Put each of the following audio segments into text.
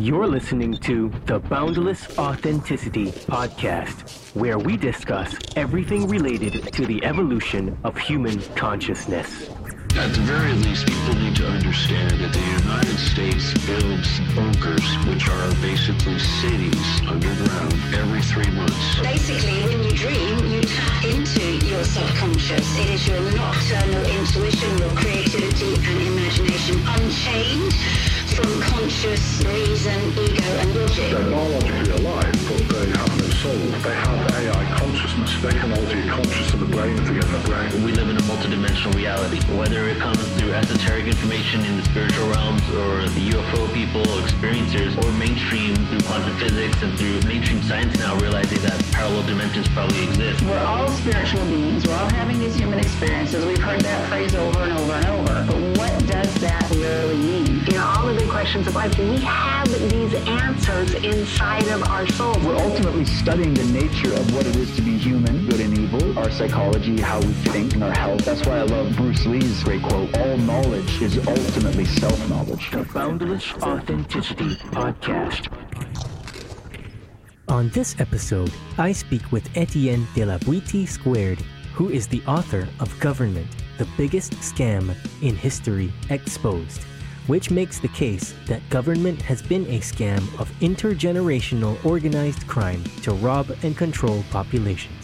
You're listening to the Boundless Authenticity Podcast, where we discuss everything related to the evolution of human consciousness. At the very least, people need to understand that the United States builds bunkers, which are basically cities underground, every three months. Basically, when you dream, you tap into your subconscious. It is your nocturnal intuition, your creativity and imagination unchained from conscious reason, ego and logic. They're biologically alive, but they have no soul. They have AI consciousness. They can alter your conscious of the brain to get in the brain. We live in a multidimensional reality, whether it comes through esoteric information in the spiritual realms or the UFO people, experiencers, or mainstream through quantum physics and through mainstream science now realizing that parallel dimensions probably exist. We're all spiritual beings. We're all having these human experiences. We've heard that phrase over and over and over. But what does that really mean? You know, all of the questions of life, we have these answers inside of our souls. We're ultimately studying the nature of what it is to be human, good and evil, our psychology, how we think, and our health. That's why I love Bruce Lee's great quote, all knowledge is ultimately self-knowledge. The Boundless Authenticity Podcast. On this episode, I speak with Etienne de la Boetie Squared, who is the author of Government, the Biggest Scam in History Exposed, which makes the case that government has been a scam of intergenerational organized crime to rob and control populations.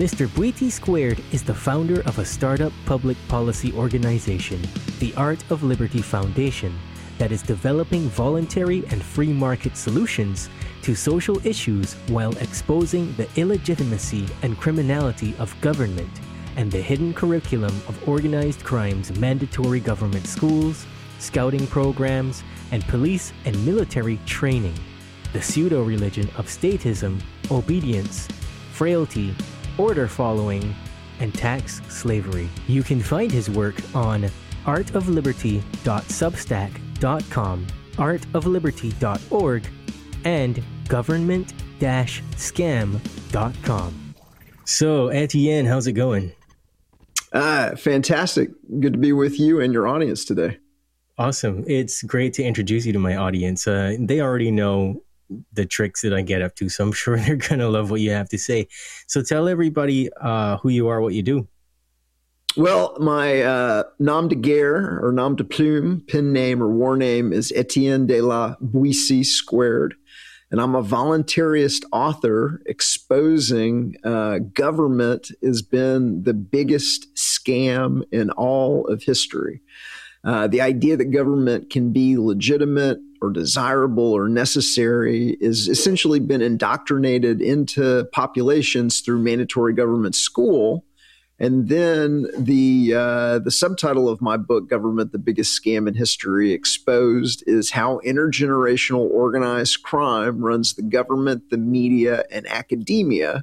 Mr. Boetie Squared is the founder of a startup public policy organization, the Art of Liberty Foundation, that is developing voluntary and free market solutions to social issues while exposing the illegitimacy and criminality of government and the hidden curriculum of organized crime's mandatory government schools, scouting programs, and police and military training, the pseudo religion of statism, obedience, frailty, order following, and tax slavery. You can find his work on artofliberty.substack.com, artofliberty.org, and government-scam.com. So, Etienne, how's it going? Uh, fantastic. Good to be with you and your audience today. Awesome. It's great to introduce you to my audience. Uh, they already know the tricks that I get up to, so I'm sure they're going to love what you have to say. So tell everybody uh, who you are, what you do. Well, my uh, nom de guerre or nom de plume, pen name or war name is Etienne de la Boetie squared. And I'm a voluntarist author exposing uh, government has been the biggest scam in all of history. Uh, the idea that government can be legitimate or desirable or necessary is essentially been indoctrinated into populations through mandatory government school and then the uh, the subtitle of my book, "Government: The Biggest Scam in History Exposed," is how intergenerational organized crime runs the government, the media, and academia.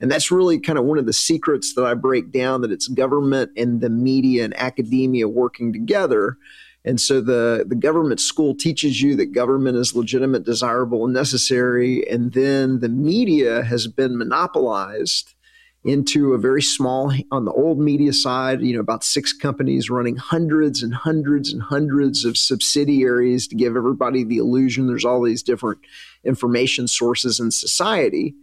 And that's really kind of one of the secrets that I break down that it's government and the media and academia working together. And so the, the government school teaches you that government is legitimate, desirable, and necessary. And then the media has been monopolized into a very small on the old media side you know about six companies running hundreds and hundreds and hundreds of subsidiaries to give everybody the illusion there's all these different information sources in society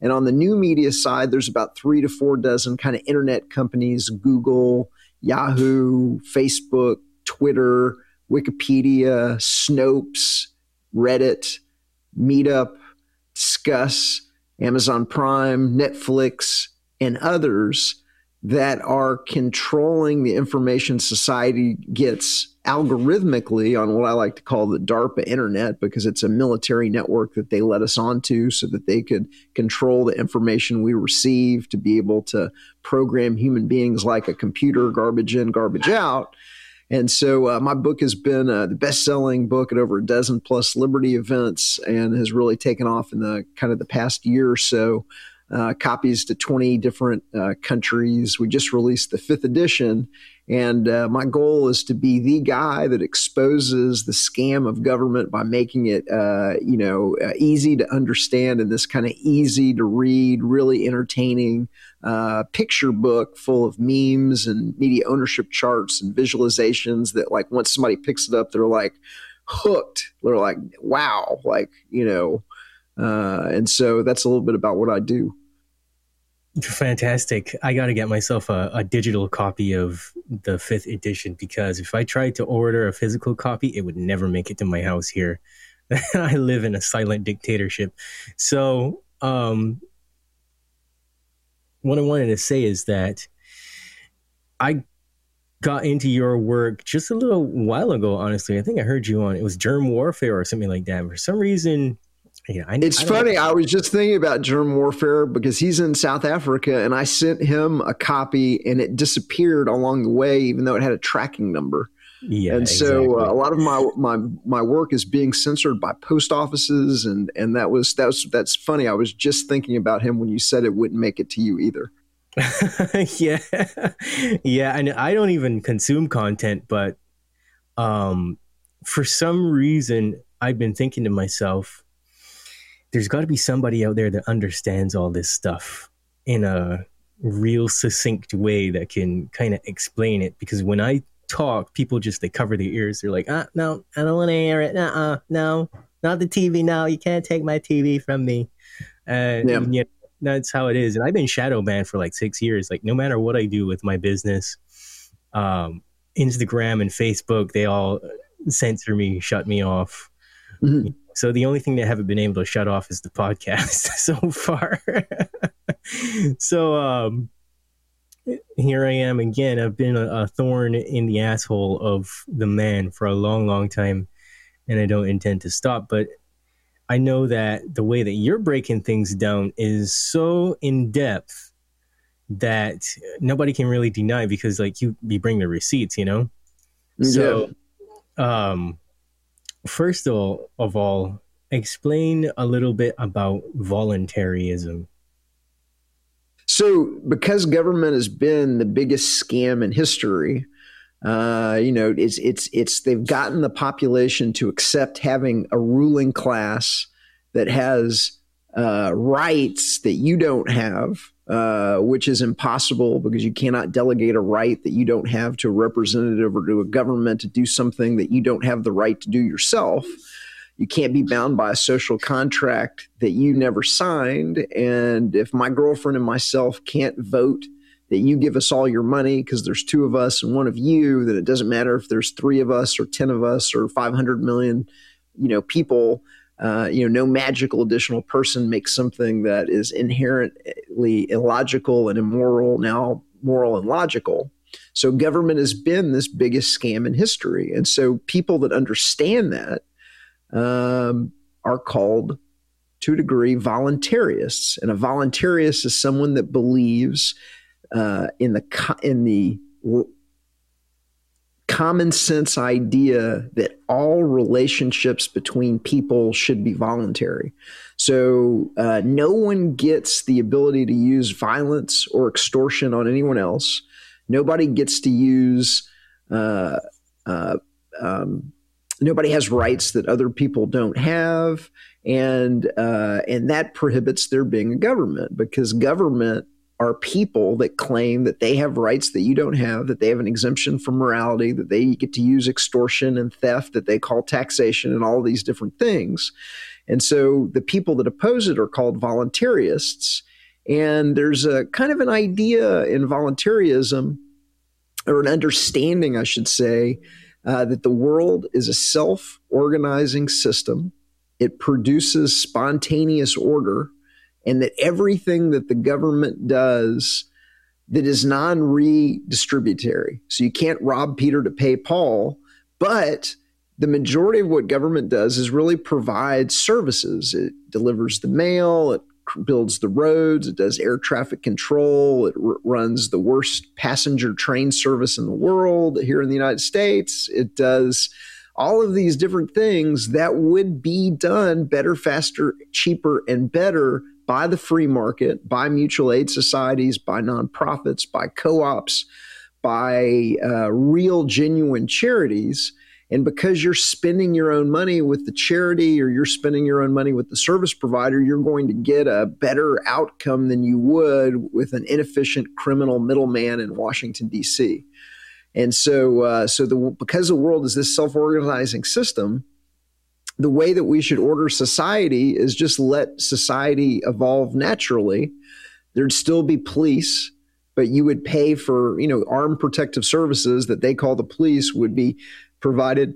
and on the new media side there's about three to four dozen kind of internet companies google yahoo facebook twitter wikipedia snopes reddit meetup Disqus amazon prime netflix and others that are controlling the information society gets algorithmically on what I like to call the DARPA internet because it's a military network that they let us onto so that they could control the information we receive to be able to program human beings like a computer, garbage in, garbage out. And so uh, my book has been uh, the best selling book at over a dozen plus Liberty events and has really taken off in the kind of the past year or so uh, copies to 20 different uh, countries. We just released the fifth edition. And uh, my goal is to be the guy that exposes the scam of government by making it, uh, you know, uh, easy to understand and this kind of easy to read, really entertaining picture book full of memes and media ownership charts and visualizations that, like, once somebody picks it up, they're like, hooked. They're like, wow, like you know, uh, and so that's a little bit about what I do. Fantastic. I got to get myself a, a, digital copy of the fifth edition because if I tried to order a physical copy, it would never make it to my house here. I live in a silent dictatorship. So, um, what I wanted to say is that I got into your work just a little while ago, honestly. I think I heard you on it was germ warfare or something like that. For some reason, yeah, I, it's I funny. I was just thinking about germ warfare because he's in South Africa, and I sent him a copy, and it disappeared along the way, even though it had a tracking number. Yeah, and so exactly. uh, a lot of my my my work is being censored by post offices, and and that was that was that's funny. I was just thinking about him when you said it wouldn't make it to you either. yeah, yeah, and I don't even consume content, but um, for some reason, I've been thinking to myself there's got to be somebody out there that understands all this stuff in a real succinct way that can kind of explain it because when i talk people just they cover their ears. They're like ah no i don't want to hear it. Uh no not the tv no you can't take my tv from me. Uh, yeah. yeah that's how it is. And i've been shadow banned for like six years. Like no matter what i do with my business um instagram and facebook they all censor me shut me off. Mm-hmm. So the only thing they haven't been able to shut off is the podcast so far. so um, here I am again. I've been a, a, thorn in the asshole of the man for a long, long time, and I don't intend to stop. But I know that the way that you're breaking things down is so in depth that nobody can really deny because, like, you you bring the receipts, you know. So, yeah. um, first of all, of all, explain a little bit about voluntarism. So, because government has been the biggest scam in history, uh, you know, it's it's it's they've gotten the population to accept having a ruling class that has uh, rights that you don't have, uh, which is impossible because you cannot delegate a right that you don't have to a representative or to a government to do something that you don't have the right to do yourself. You can't be bound by a social contract that you never signed. And if my girlfriend and myself can't vote that you give us all your money because there's two of us and one of you, then it doesn't matter if there's three of us or 10 of us or 500 million, you know, people uh, you know, no magical additional person makes something that is inherently illogical and immoral now moral and logical. So government has been this biggest scam in history, and so people that understand that um, are called, to a degree, voluntarists. And a voluntarist is someone that believes uh, in the in the common sense idea that all relationships between people should be voluntary. So uh, no one gets the ability to use violence or extortion on anyone else. Nobody gets to use. Uh, uh, um, nobody has rights that other people don't have, and uh, and that prohibits there being a government because government are people that claim that they have rights that you don't have, that they have an exemption from morality, that they get to use extortion and theft that they call taxation and all these different things. And so the people that oppose it are called voluntarists. And there's a kind of an idea in voluntarism, or an understanding, I should say, uh, that the world is a self organizing system. It produces spontaneous order and that everything that the government does that is non redistributary. So you can't rob Peter to pay Paul, but the majority of what government does is really provide services. It delivers the mail, it builds the roads, it does air traffic control, it r- runs the worst passenger train service in the world here in the United States. It does all of these different things that would be done better, faster, cheaper, and better by the free market, by mutual aid societies, by nonprofits, by co ops, by uh, real, genuine charities. And because you're spending your own money with the charity or you're spending your own money with the service provider, you're going to get a better outcome than you would with an inefficient criminal middleman in Washington, D.C. And so, uh, so the, because the world is this self organizing system, the way that we should order society is just let society evolve naturally. There'd still be police, but you would pay for, you know, armed protective services that they call the police would be provided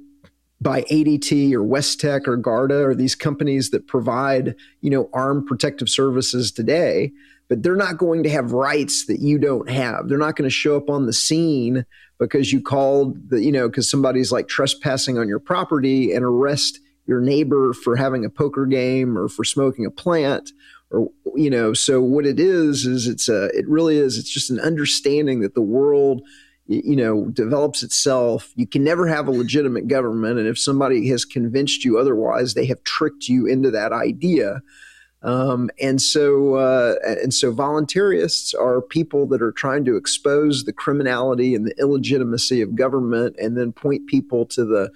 by ADT or Westech or Garda or these companies that provide, you know, armed protective services today, but they're not going to have rights that you don't have. They're not going to show up on the scene because you called the, you know, because somebody's like trespassing on your property and arrest your neighbor for having a poker game or for smoking a plant or you know so what it is is it's a it really is it's just an understanding that the world you know develops itself. You can never have a legitimate government and if somebody has convinced you otherwise they have tricked you into that idea. Um, and so uh, and so voluntarists are people that are trying to expose the criminality and the illegitimacy of government and then point people to the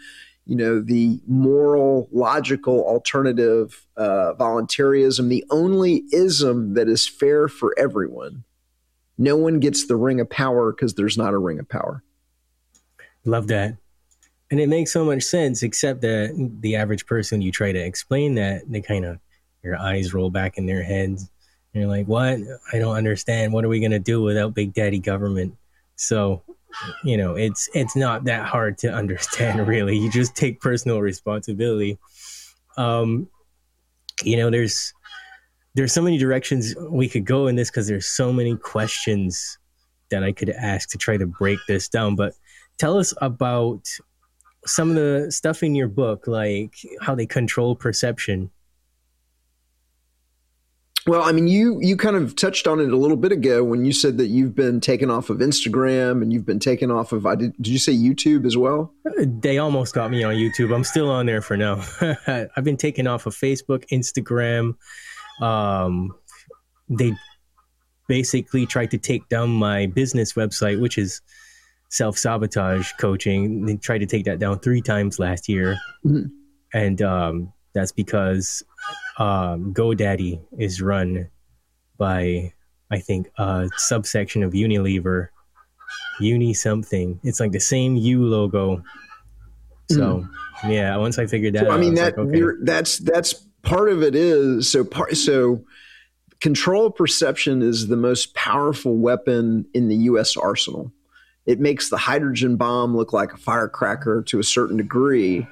you know, the moral, logical alternative, uh, voluntarism, the only ism that is fair for everyone. No one gets the ring of power because there's not a ring of power. Love that. And it makes so much sense, except that the average person, you try to explain that, they kind of, your eyes roll back in their heads. And you're like, what? I don't understand. What are we going to do without Big Daddy government? So you know it's it's not that hard to understand really. You just take personal responsibility. Um you know there's there's so many directions we could go in this because there's so many questions that i could ask to try to break this down. But tell us about some of the stuff in your book like how they control perception well, I mean, you you kind of touched on it a little bit ago when you said that you've been taken off of Instagram and you've been taken off of. I did. Did you say YouTube as well? They almost got me on YouTube. I'm still on there for now. I've been taken off of Facebook, Instagram. Um, they basically tried to take down my business website, which is self sabotage coaching. They tried to take that down three times last year, mm-hmm. and um, that's because um, GoDaddy is run by, I think, a subsection of Unilever, Uni something. It's like the same U logo. So mm. yeah, once I figured that, so, out, I mean that like, okay. that's that's part of it is so part so control perception is the most powerful weapon in the U.S. arsenal. It makes the hydrogen bomb look like a firecracker to a certain degree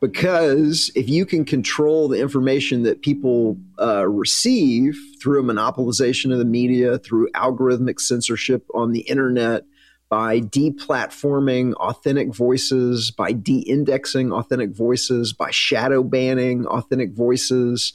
because if you can control the information that people uh, receive through a monopolization of the media, through algorithmic censorship on the internet, by deplatforming authentic voices, by de-indexing authentic voices, by shadow banning authentic voices,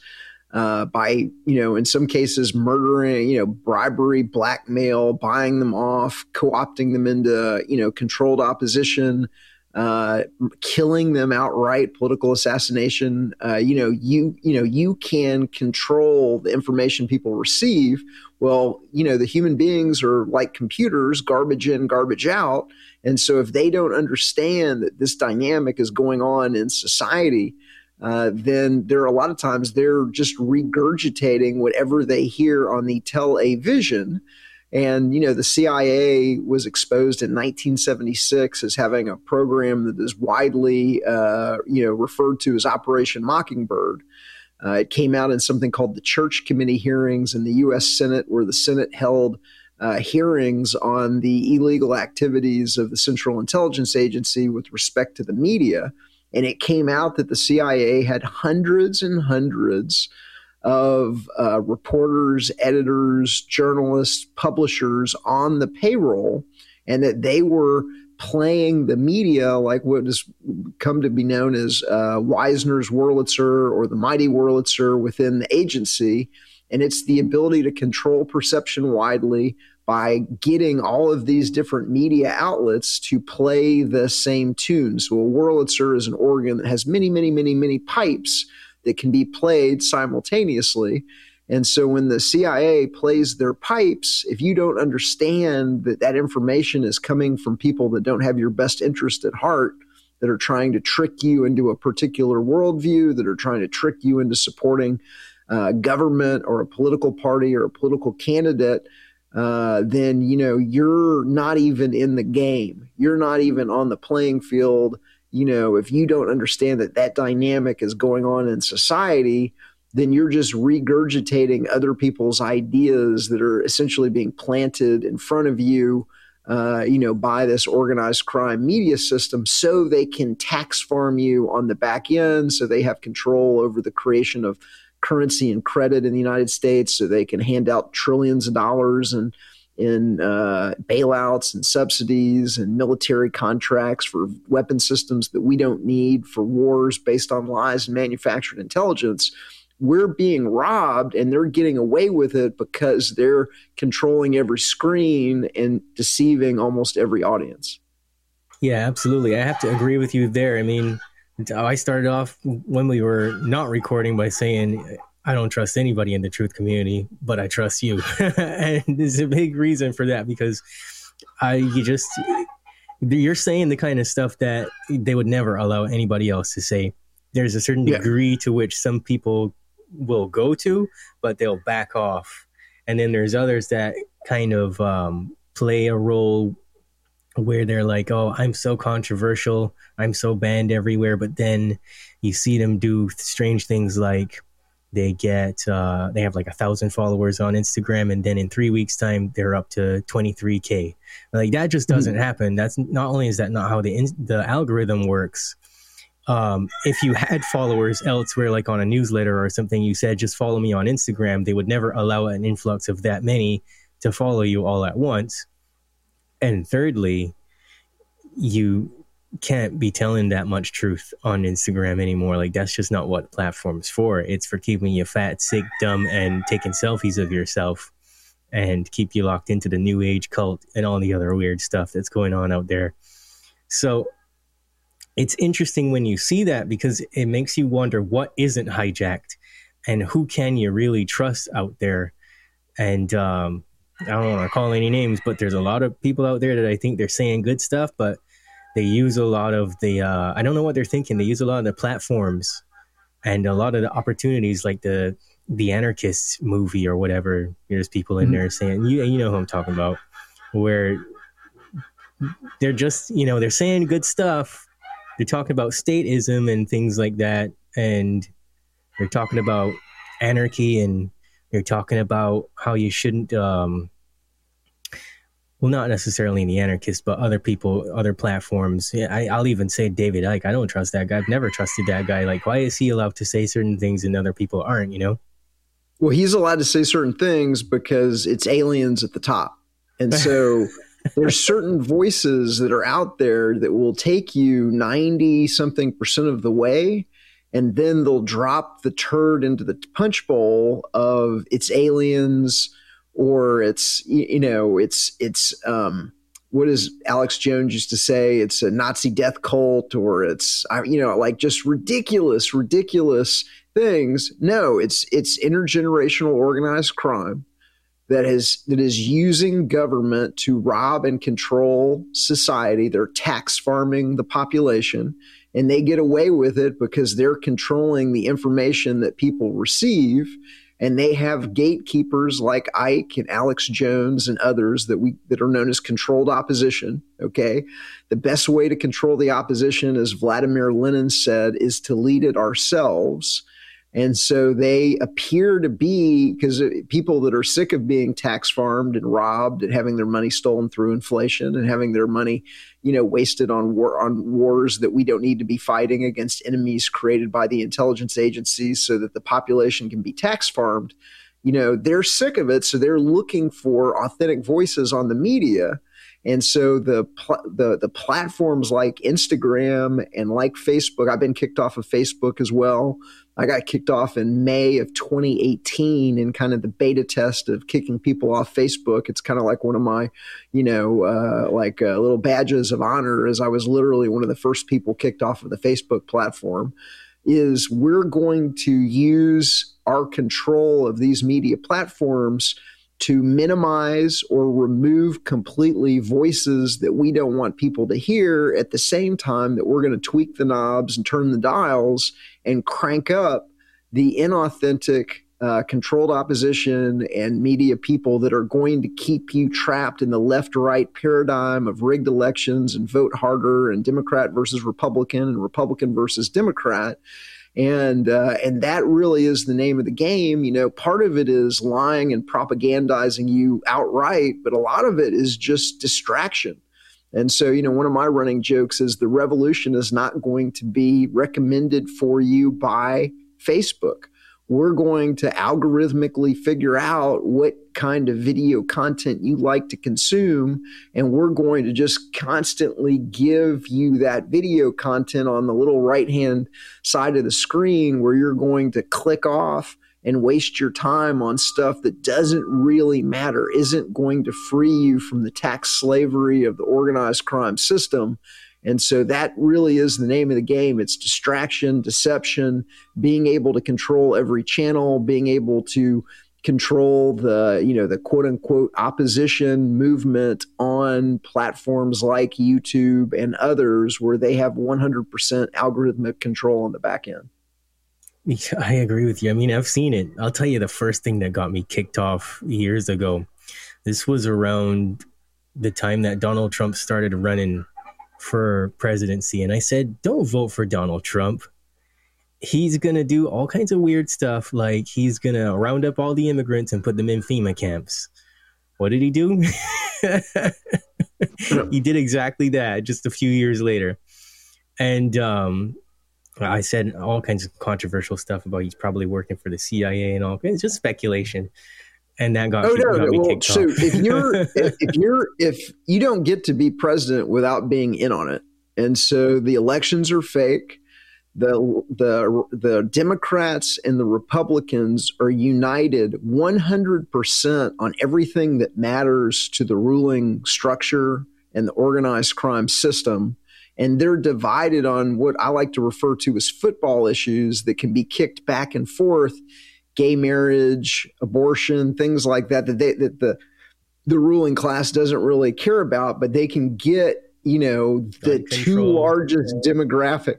uh, by you know in some cases murdering, you know bribery, blackmail, buying them off, co-opting them into you know controlled opposition uh, killing them outright, political assassination. Uh, you know, you you know you can control the information people receive. Well, you know, the human beings are like computers, garbage in, garbage out. And so, if they don't understand that this dynamic is going on in society, uh, then there are a lot of times they're just regurgitating whatever they hear on the television. And, you know, the CIA was exposed in 1976 as having a program that is widely, uh, you know, referred to as Operation Mockingbird. Uh, it came out in something called the Church Committee hearings in the U.S. Senate, where the Senate held uh, hearings on the illegal activities of the Central Intelligence Agency with respect to the media. And it came out that the CIA had hundreds and hundreds of uh, reporters, editors, journalists, publishers on the payroll, and that they were playing the media like what has come to be known as uh, Wisner's Wurlitzer or the mighty Wurlitzer within the agency. And it's the ability to control perception widely by getting all of these different media outlets to play the same tune. So a Wurlitzer is an organ that has many, many, many, many pipes that can be played simultaneously. And so when the CIA plays their pipes, if you don't understand that that information is coming from people that don't have your best interest at heart, that are trying to trick you into a particular worldview, that are trying to trick you into supporting uh, government or a political party or a political candidate, uh, then you know you're not even in the game. You're not even on the playing field you know, if you don't understand that that dynamic is going on in society, then you're just regurgitating other people's ideas that are essentially being planted in front of you, uh, you know, by this organized crime media system so they can tax farm you on the back end, so they have control over the creation of currency and credit in the United States, so they can hand out trillions of dollars and in uh, bailouts and subsidies and military contracts for weapon systems that we don't need for wars based on lies and manufactured intelligence we're being robbed and they're getting away with it because they're controlling every screen and deceiving almost every audience. Yeah, absolutely. I have to agree with you there. I mean, I started off when we were not recording by saying I don't trust anybody in the truth community, but I trust you. and there's a big reason for that because I you just you're saying the kind of stuff that they would never allow anybody else to say. There's a certain degree yeah. to which some people will go to, but they'll back off. And then there's others that kind of um, play a role where they're like, "Oh, I'm so controversial, I'm so banned everywhere," but then you see them do strange things like they get uh, they have like a thousand followers on Instagram, and then in three weeks' time they're up to 23k. Like that just doesn't mm-hmm. happen. That's not only is that not how the in- the algorithm works, um, if you had followers elsewhere, like on a newsletter or something, you said just follow me on Instagram, they would never allow an influx of that many to follow you all at once. And thirdly, you can't be telling that much truth on Instagram anymore. Like that's just not what platform's for. It's for keeping you fat, sick, dumb, and taking selfies of yourself and keep you locked into the new age cult and all the other weird stuff that's going on out there. So it's interesting when you see that because it makes you wonder what isn't hijacked and who can you really trust out there. And um, I don't want to call any names, but there's a lot of people out there that I think they're saying good stuff, but they use a lot of the, uh, I don't know what they're thinking. They use a lot of the platforms and a lot of the opportunities like the, the anarchists movie or whatever. There's people in mm-hmm. there saying, you, you know who I'm talking about, where they're just, you know, they're saying good stuff, they're talking about statism and things like that, and they're talking about anarchy, and they're talking about how you shouldn't. Um, well, not necessarily the anarchists, but other people, other platforms. Yeah, I, will even say David Icke. I don't trust that guy. I've never trusted that guy. Like, why is he allowed to say certain things and other people aren't? You know. Well, he's allowed to say certain things because it's aliens at the top, and so there's certain voices that are out there that will take you 90 something percent of the way and then they'll drop the turd into the punch bowl of it's aliens or it's you know it's it's um what does Alex Jones used to say? It's a Nazi death cult, or it's you know like just ridiculous, ridiculous things. No, it's it's intergenerational organized crime that is that is using government to rob and control society. They're tax farming the population, and they get away with it because they're controlling the information that people receive. And they have gatekeepers like Icke and Alex Jones and others that we that are known as controlled opposition. Okay, the best way to control the opposition, as Vladimir Lenin said, is to lead it ourselves and so they appear to be because uh, people that are sick of being tax farmed and robbed and having their money stolen through inflation and having their money, you know, wasted on war on wars that we don't need to be fighting against enemies created by the intelligence agencies so that the population can be tax farmed. You know, they're sick of it, so they're looking for authentic voices on the media. And so the pl- the the platforms like Instagram and like Facebook, I've been kicked off of Facebook as well I got kicked off in May of 2018 in kind of the beta test of kicking people off Facebook. It's kind of like one of my, you know, uh, like uh, little badges of honor, as I was literally one of the first people kicked off of the Facebook platform. Is we're going to use our control of these media platforms to minimize or remove completely voices that we don't want people to hear at the same time that we're going to tweak the knobs and turn the dials and crank up the inauthentic uh, controlled opposition and media people that are going to keep you trapped in the left right paradigm of rigged elections and vote harder and Democrat versus Republican and Republican versus Democrat. And uh, and that really is the name of the game. You know, part of it is lying and propagandizing you outright, but a lot of it is just distraction. And so, you know, one of my running jokes is the revolution is not going to be recommended for you by Facebook we're going to algorithmically figure out what kind of video content you like to consume. And we're going to just constantly give you that video content on the little right hand side of the screen where you're going to click off and waste your time on stuff that doesn't really matter, isn't going to free you from the tax slavery of the organized crime system and so that really is the name of the game. It's distraction, deception, being able to control every channel, being able to control the, you know, the quote unquote opposition movement on platforms like YouTube and others where they have 100% algorithmic control on the back end. I agree with you. I mean, I've seen it. I'll tell you the first thing that got me kicked off years ago. This was around the time that Donald Trump started running for presidency. And I said, don't vote for Donald Trump. He's going to do all kinds of weird stuff. Like he's going to round up all the immigrants and put them in FEMA camps. What did he do? he did exactly that just a few years later. And um, I said all kinds of controversial stuff about he's probably working for the CIA and all. It's just speculation and that got, oh, no, got me well, kicked so off. if you're if, if you're if you don't get to be president without being in on it, and so the elections are fake. The the the Democrats and the Republicans are united 100% on everything that matters to the ruling structure and the organized crime system and they're divided on what I like to refer to as football issues that can be kicked back and forth gay marriage, abortion, things like that that they, that the the ruling class doesn't really care about, but they can get you know the two largest demographic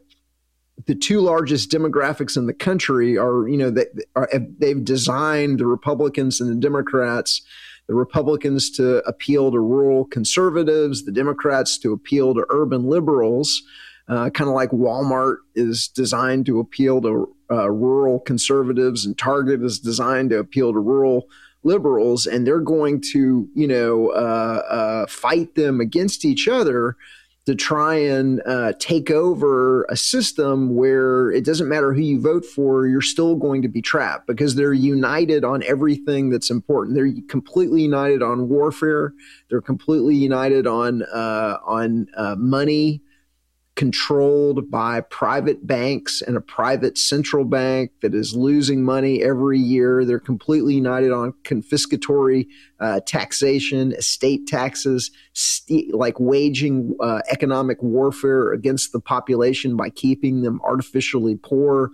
the two largest demographics in the country are you know that are, they've designed the Republicans and the Democrats the Republicans to appeal to rural conservatives, the Democrats to appeal to urban liberals. Uh, kind of like Walmart is designed to appeal to uh, rural conservatives, and Target is designed to appeal to rural liberals, and they're going to, you know, uh, uh fight them against each other to try and uh, take over a system where it doesn't matter who you vote for, you're still going to be trapped because they're united on everything that's important. They're completely united on warfare. They're completely united on uh, on money controlled by private banks and a private central bank that is losing money every year. They're completely united on confiscatory uh, taxation, estate taxes, st- like waging uh, economic warfare against the population by keeping them artificially poor.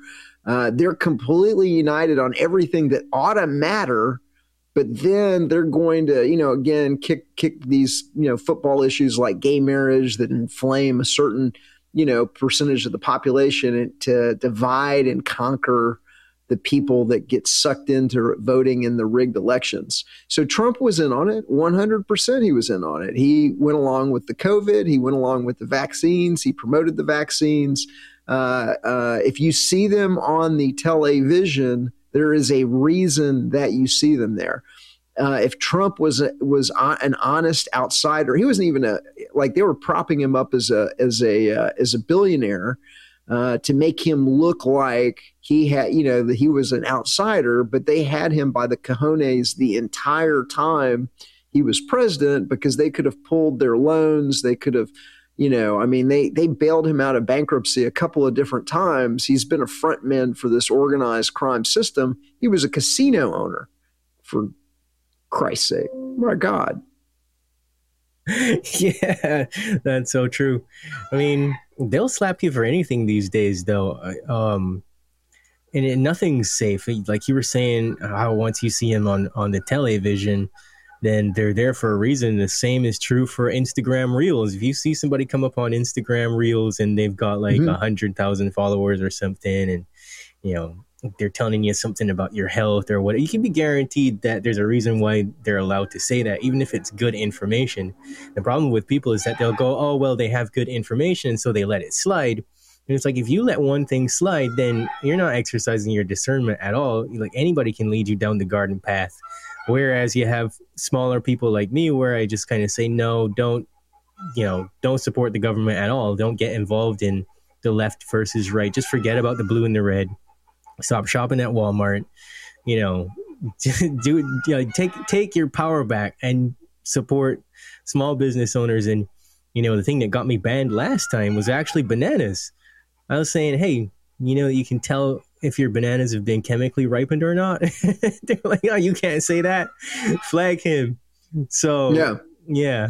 Uh, they're completely united on everything that ought to matter but then they're going to you know again kick kick these you know football issues like gay marriage that inflame a certain you know percentage of the population to divide and conquer the people that get sucked into voting in the rigged elections. So Trump was in on it, 100% he was in on it. He went along with the COVID, he went along with the vaccines, he promoted the vaccines. Uh, uh, if you see them on the television, there is a reason that you see them there uh, if Trump was a, was an honest outsider, he wasn't even a like they were propping him up as a as a uh, as a billionaire uh, to make him look like he had you know that he was an outsider, but they had him by the cojones the entire time he was president because they could have pulled their loans, they could have. You know, I mean, they they bailed him out of bankruptcy a couple of different times. He's been a frontman for this organized crime system. He was a casino owner for Christ's sake. My God. yeah, that's so true. I mean, they'll slap you for anything these days, though. Um, and it, nothing's safe. Like you were saying, how once you see them on on the television, then they're there for a reason. The same is true for Instagram Reels. If you see somebody come up on Instagram Reels and they've got like a mm-hmm. hundred thousand followers or something, and you know they're telling you something about your health or what. You can be guaranteed that there's a reason why they're allowed to say that, even if it's good information. The problem with people is that they'll go, "Oh, well, they have good information, so they let it slide." And it's like if you let one thing slide, then you're not exercising your discernment at all. Like anybody can lead you down the garden path. Whereas you have smaller people like me, where I just kind of say, no, don't, you know, don't support the government at all. Don't get involved in the left versus right. Just forget about the blue and the red. Stop shopping at Walmart. You know, do you know, take take your power back and support small business owners. And you know, the thing that got me banned last time was actually bananas. I was saying, hey, you know, you can tell if your bananas have been chemically ripened or not. They're like, oh, you can't say that. Flag him. So yeah, yeah.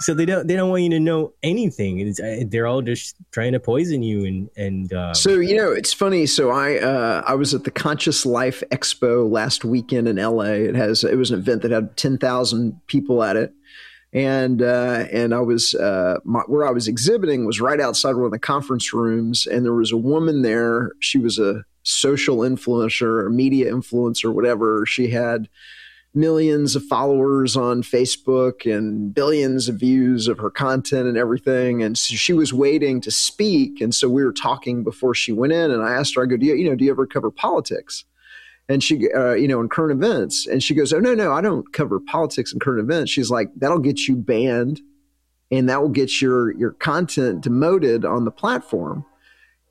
So they don't they don't want you to know anything. It's, uh, they're all just trying to poison you and and. Um, so you know, it's funny. So I uh, I was at the Conscious Life Expo last weekend in L.A. It has it was an event that had ten thousand people at it and uh, and I was uh, my, where I was exhibiting was right outside one of the conference rooms, and there was a woman there. She was a social influencer, or media influencer, whatever. She had millions of followers on Facebook and billions of views of her content and everything. And so she was waiting to speak, and so we were talking before she went in, and I asked her, I go, do you, you know, do you ever cover politics? and she uh, you know in current events and she goes oh no no i don't cover politics and current events she's like that'll get you banned and that will get your your content demoted on the platform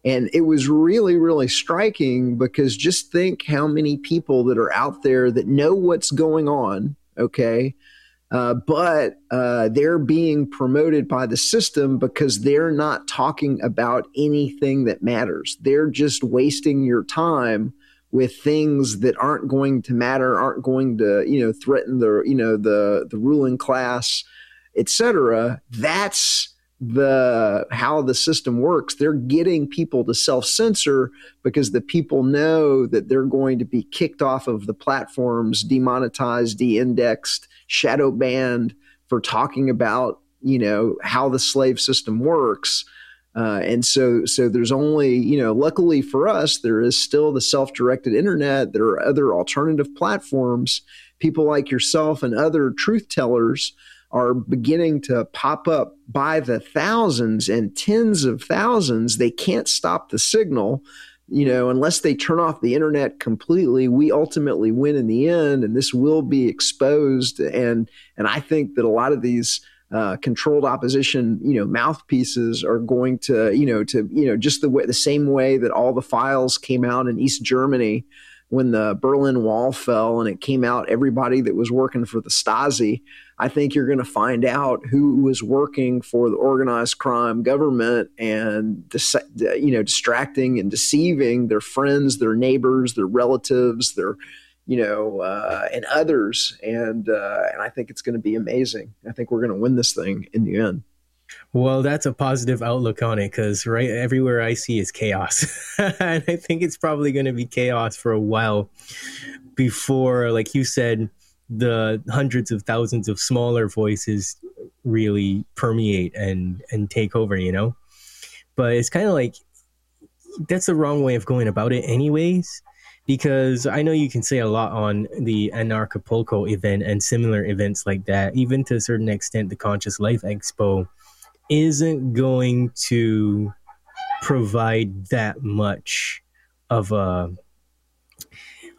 and it was really really striking because just think how many people that are out there that know what's going on okay uh, but uh, they're being promoted by the system because they're not talking about anything that matters. They're just wasting your time with things that aren't going to matter, aren't going to, you know, threaten the, you know, the the ruling class, etc. That's the how the system works they're getting people to self-censor because the people know that they're going to be kicked off of the platforms demonetized de-indexed shadow banned for talking about you know how the slave system works uh, and so, so there's only, you know, luckily for us, there is still the self-directed internet. There are other alternative platforms. People like yourself and other truth tellers are beginning to pop up by the thousands and tens of thousands. They can't stop the signal, you know, unless they turn off the internet completely. We ultimately win in the end, and this will be exposed. And and I think that a lot of these uh, controlled opposition, you know, mouthpieces are going to, you know, to, you know, just the way, the same way that all the files came out in East Germany when the Berlin Wall fell and it came out everybody that was working for the Stasi. I think you're going to find out who was working for the organized crime government and, you know, distracting and deceiving their friends, their neighbors, their relatives, their you know, uh, and others. And uh, and I think it's going to be amazing. I think we're going to win this thing in the end. Well, that's a positive outlook on it because right everywhere I see is chaos, and I think it's probably going to be chaos for a while before, like you said, the hundreds of thousands of smaller voices really permeate and and take over. You know, but it's kind of like that's the wrong way of going about it, anyways because I know you can say a lot on the Anarchapulco event and similar events like that. Even to a certain extent, the Conscious Life Expo isn't going to provide that much of a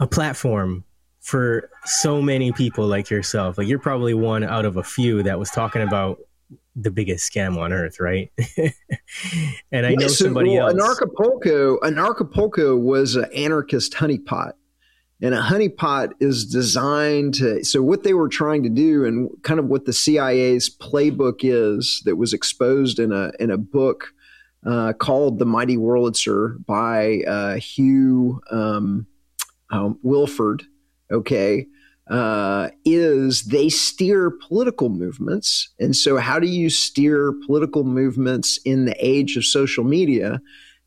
a platform for so many people like yourself. Like you're probably one out of a few that was talking about the biggest scam on earth, right? and I know so, somebody well, else. Anarchapulco, Anarchapulco was an anarchist honeypot. And a honeypot is designed to. So, what they were trying to do, and kind of what the CIA's playbook is, that was exposed in a in a book uh, called "The Mighty Wurlitzer" by uh, Hugh um, um, Wilford. Okay, uh, is they steer political movements. And so, how do you steer political movements in the age of social media?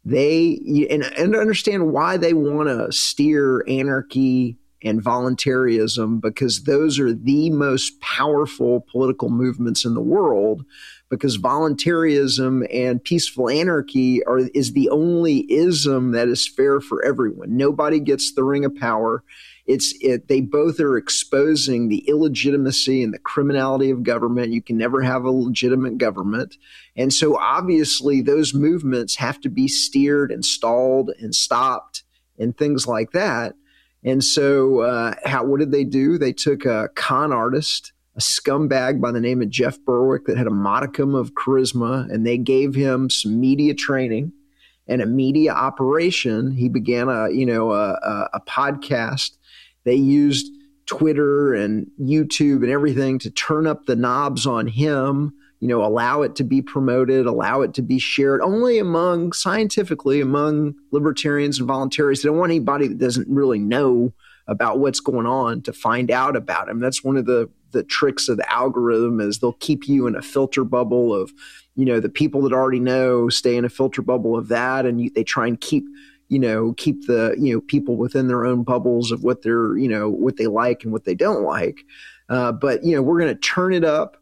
They and, and understand why they want to steer anarchy and voluntarism because those are the most powerful political movements in the world because voluntarism and peaceful anarchy are is the only ism that is fair for everyone nobody gets the ring of power it's it they both are exposing the illegitimacy and the criminality of government. You can never have a legitimate government. And so obviously those movements have to be steered and stalled and stopped and things like that. And so uh, how what did they do? They took a con artist a scumbag by the name of jeff berwick that had a modicum of charisma and they gave him some media training and a media operation. He began a you know a, a, a podcast they used Twitter and YouTube and everything to turn up the knobs on him, you know, allow it to be promoted, allow it to be shared only among scientifically among libertarians and voluntaries. They don't want anybody that doesn't really know about what's going on to find out about him. That's one of the the tricks of the algorithm is they'll keep you in a filter bubble of, you know, the people that already know stay in a filter bubble of that, and you, they try and keep you know keep the you know people within their own bubbles of what they're you know what they like and what they don't like. Uh, but you know we're going to turn it up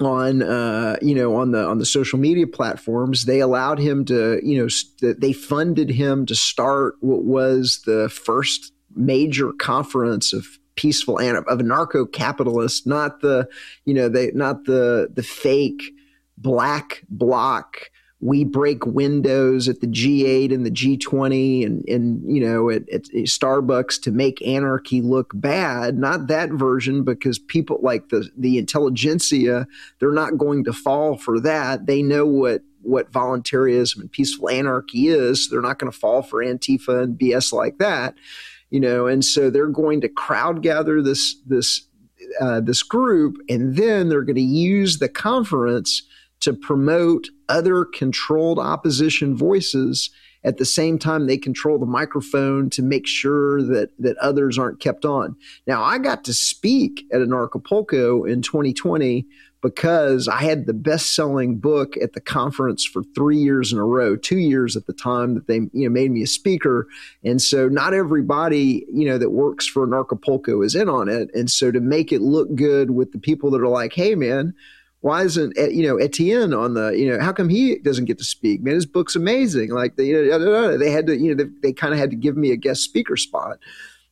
on uh, you know on the on the social media platforms. They allowed him to you know st- they funded him to start what was the first major conference of peaceful and of anarcho capitalists not the you know they not the the fake black bloc we break windows at the G8 and the G20 and, and you know, at, at, Starbucks to make anarchy look bad. Not that version, because people like the, the intelligentsia, they're not going to fall for that. They know what, what voluntarism and peaceful anarchy is. They're not going to fall for Antifa and BS like that, you know, and so they're going to crowd gather this, this, uh, this group, and then they're going to use the conference to promote other controlled opposition voices at the same time they control the microphone to make sure that that others aren't kept on. Now I got to speak at an Anarchapulco in 2020 because I had the best-selling book at the conference for 3 years in a row, 2 years at the time that they you know made me a speaker. And so not everybody, you know, that works for an Anarchapulco is in on it. And so to make it look good with the people that are like, "Hey man, why isn't eh, you know Etienne on the you know how come he doesn't get to speak? Man, his book's amazing. Like they you know, they had to you know they, they kind of had to give me a guest speaker spot,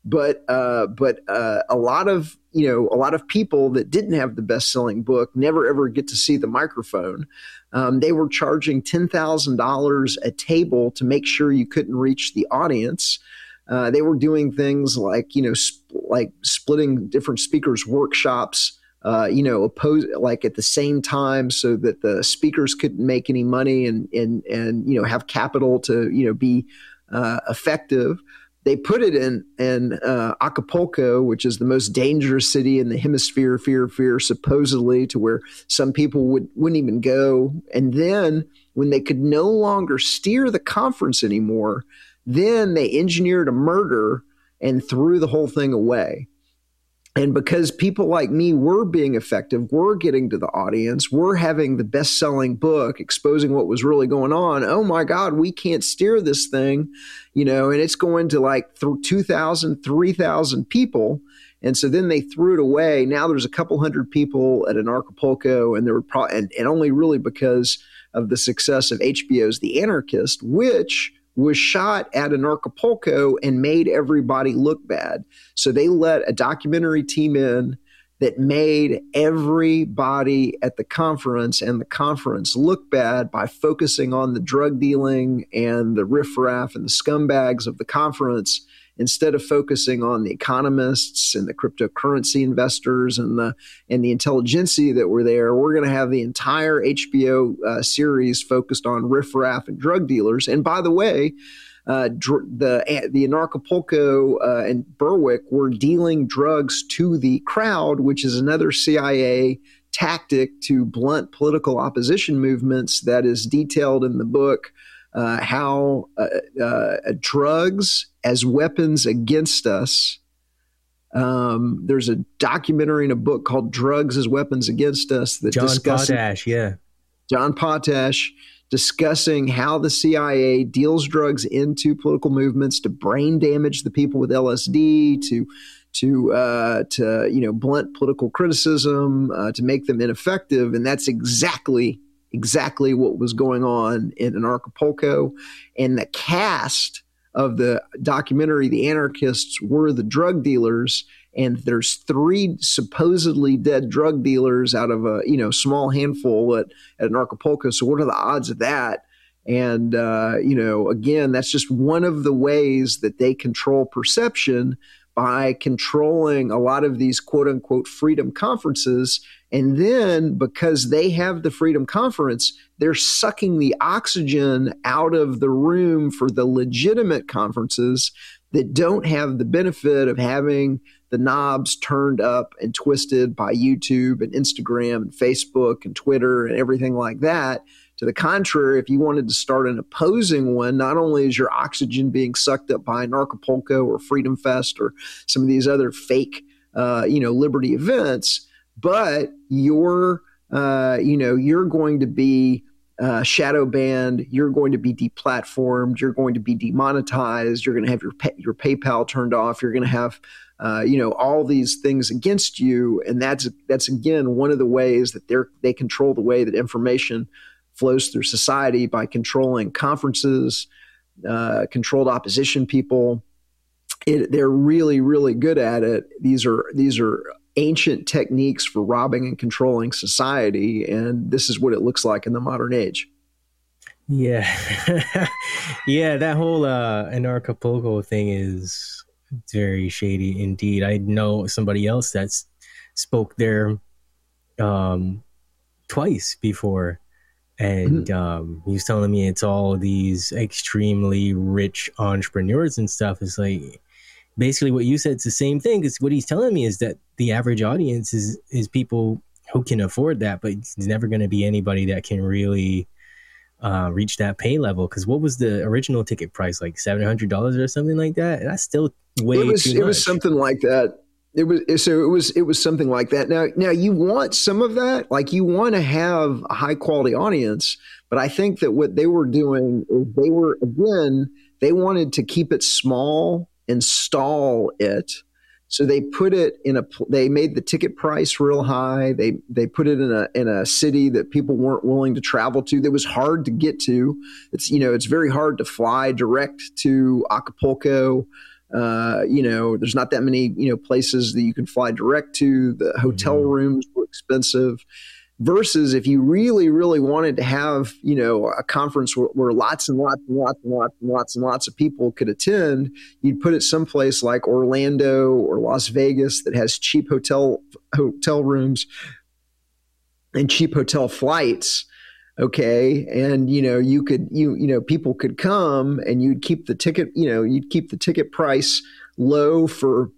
but uh, but uh, a lot of you know a lot of people that didn't have the best selling book never ever get to see the microphone. Um, they were charging ten thousand dollars a table to make sure you couldn't reach the audience. Uh, they were doing things like you know sp- like splitting different speakers workshops uh, you know, oppose like at the same time so that the speakers couldn't make any money and and and you know have capital to you know be uh, effective. They put it in in uh, Acapulco, which is the most dangerous city in the hemisphere, fear, fear, supposedly, to where some people would wouldn't even go. And then when they could no longer steer the conference anymore, then they engineered a murder and threw the whole thing away and because people like me were being effective, we're getting to the audience, we're having the best selling book exposing what was really going on. Oh my God, we can't steer this thing, you know, and it's going to like through 2,000, 3,000 people. And so then they threw it away. Now there's a couple hundred people at Anarchapulco, and there were pro- and, and only really because of the success of HBO's The Anarchist, which was shot at Anarchapulco and made everybody look bad. So they let a documentary team in that made everybody at the conference and the conference look bad by focusing on the drug dealing and the riffraff and the scumbags of the conference instead of focusing on the economists and the cryptocurrency investors and the and the intelligentsia that were there, we're going to have the entire HBO uh, series focused on riffraff and drug dealers. And by the way, uh, dr- the the Anarchapulco uh, and Berwick were dealing drugs to the crowd, which is another CIA tactic to blunt political opposition movements that is detailed in the book uh, how uh, uh, drugs as weapons against us. Um, there's a documentary in a book called "Drugs as Weapons Against Us" that John discusses Potash, yeah, John Potash discussing how the CIA deals drugs into political movements to brain damage the people with LSD, to to uh, to you know blunt political criticism, uh, to make them ineffective, and that's exactly exactly what was going on in Anarchapulco, and the cast of the documentary, the anarchists were the drug dealers and there's three supposedly dead drug dealers out of a you know small handful at, at Anarchapulco. So what are the odds of that? And uh, you know, again, that's just one of the ways that they control perception by controlling a lot of these quote unquote freedom conferences. And then because they have the freedom conference, they're sucking the oxygen out of the room for the legitimate conferences that don't have the benefit of having the knobs turned up and twisted by YouTube and Instagram and Facebook and Twitter and everything like that. To the contrary, if you wanted to start an opposing one, not only is your oxygen being sucked up by Anarchapulco or Freedom Fest or some of these other fake, uh, you know, liberty events, but you're, uh, you know, you're going to be uh, shadow banned. You're going to be deplatformed. You're going to be demonetized. You're going to have your pay, your PayPal turned off. You're going to have uh, you know all these things against you, and that's that's again one of the ways that they they control the way that information flows through society by controlling conferences, uh, controlled opposition people. It, they're really really good at it. These are these are ancient techniques for robbing and controlling society, and this is what it looks like in the modern age. Yeah, yeah, that whole uh, Anarchapulco thing is very shady indeed. I know somebody else that's spoke there um, twice before, and mm-hmm. um, he was telling me it's all these extremely rich entrepreneurs and stuff. It's like basically what you said. It's the same thing. Because what he's telling me is that the average audience is is people who can afford that, but it's never going to be anybody that can really uh, reach that pay level. Because what was the original ticket price? Like seven hundred dollars or something like that. And that's still way it was, too It was something like that. It was so it was it was something like that. Now now you want some of that, like you want to have a high quality audience, but I think that what they were doing is they were again they wanted to keep it small and stall it so they put it in a they made the ticket price real high. They they put it in a in a city that people weren't willing to travel to. That was hard to get to. It's you know it's very hard to fly direct to Acapulco. Uh, you know, there's not that many you know places that you can fly direct to. The hotel mm-hmm. rooms were expensive versus if you really really wanted to have you know a conference where, where, lots and lots and lots and lots and lots and lots of people could attend you'd put it someplace like orlando or las vegas that has cheap hotel hotel rooms and cheap hotel flights okay and you know you could you you know people could come and you'd keep the ticket you know you'd keep the ticket price low for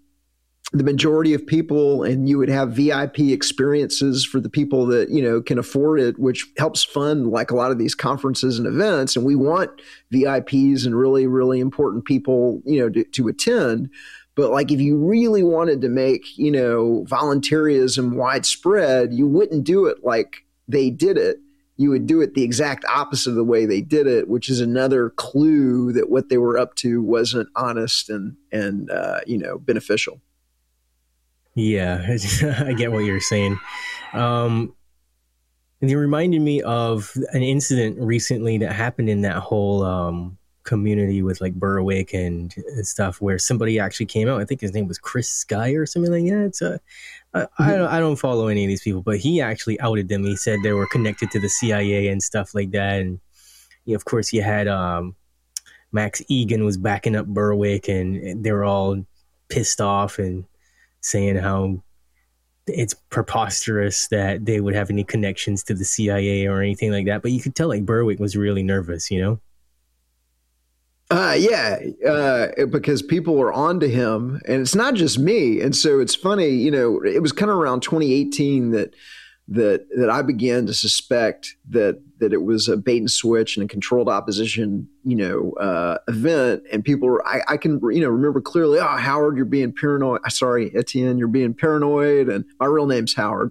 the majority of people and you would have VIP experiences for the people that, you know, can afford it, which helps fund like a lot of these conferences and events. And we want VIPs and really, really important people, you know, to, to attend. But like if you really wanted to make, you know, voluntaryism widespread, you wouldn't do it like they did it. You would do it the exact opposite of the way they did it, which is another clue that what they were up to wasn't honest and and uh, you know beneficial. Yeah, I get what you're saying. Um, you reminded me of an incident recently that happened in that whole um, community with like Berwick and, and, stuff, where somebody actually came out. I think his name was Chris Sky or something like that. It's a, I, I, don't, I don't follow any of these people, but he actually outed them. He said they were connected to the CIA and stuff like that. And you know, of course, you had um, Max Igan was backing up Berwick, and they were all pissed off and saying how it's preposterous that they would have any connections to the CIA or anything like that. But you could tell like Berwick was really nervous, you know? Uh, yeah, uh, because people were on to him, and it's not just me. And so it's funny, you know, it was kind of around 2018 that that that I began to suspect that that it was a bait and switch and a controlled opposition, you know, uh, event. And people were, I, I, can, you know, remember clearly, oh, Howard, you're being paranoid. Sorry, Etienne, you're being paranoid. And my real name's Howard.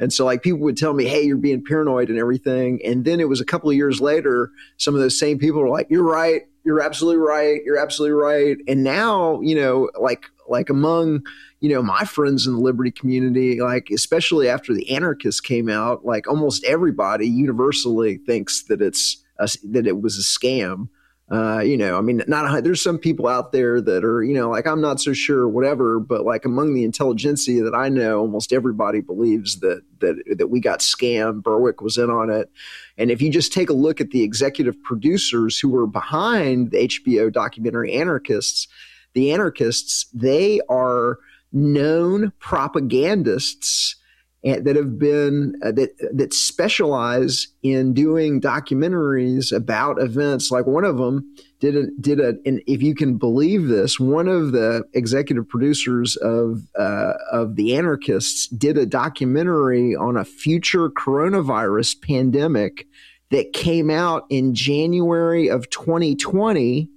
And so like people would tell me, "Hey, you're being paranoid and everything." And then it was a couple of years later, some of those same people were like, "You're right. You're absolutely right. You're absolutely right." And now, you know, like like among you know my friends in the liberty community like especially after the anarchists came out like almost everybody universally thinks that it's a, that it was a scam uh, you know, I mean, not there's some people out there that are, you know, like I'm not so sure, whatever. But like among the intelligentsia that I know, almost everybody believes that that that we got scammed. Berwick was in on it, and if you just take a look at the executive producers who were behind the HBO documentary Anarchists, the Anarchists, they are known propagandists that have been uh, that that specialize in doing documentaries about events. Like one of them did a did a, and if you can believe this, one of the executive producers of uh, of the Anarchists did a documentary on a future coronavirus pandemic that came out in January of 2020,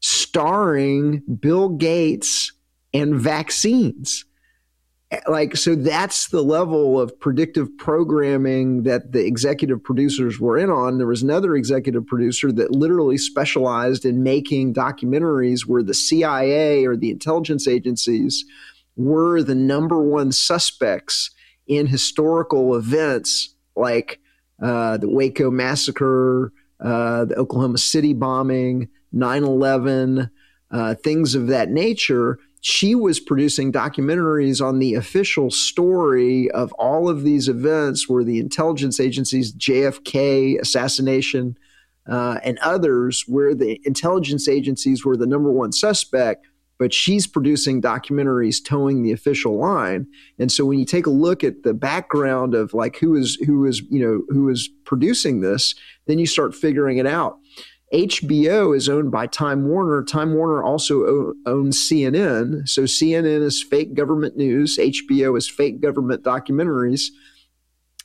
starring Bill Gates and vaccines like so that's the level of predictive programming that the executive producers were in on. There was another executive producer that literally specialized in making documentaries where the CIA or the intelligence agencies were the number one suspects in historical events like uh, the Waco massacre, uh, the Oklahoma City bombing, 9 11, uh, things of that nature she was producing documentaries on the official story of all of these events where the intelligence agencies, JFK assassination, uh, and others, where the intelligence agencies were the number one suspect, but she's producing documentaries towing the official line. And so when you take a look at the background of like who is who is you know who is producing this, then you start figuring it out. HBO is owned by Time Warner. Time Warner also owns CNN. So CNN is fake government news. HBO is fake government documentaries,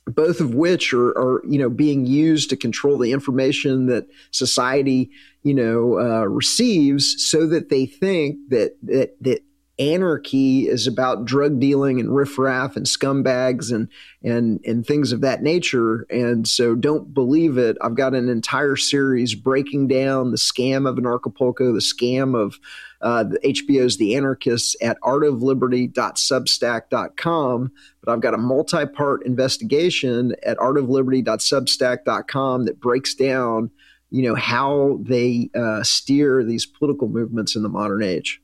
both of which are, are you know being used to control the information that society you know uh, receives, so that they think that that that anarchy is about drug dealing and riffraff and scumbags and and and things of that nature. And so don't believe it. I've got an entire series breaking down the scam of an Anarchapulco, the scam of uh, the HBO's The Anarchists at artofliberty.substack.com. But I've got a multi part investigation at artofliberty.substack.com that breaks down, you know, how they uh, steer these political movements in the modern age.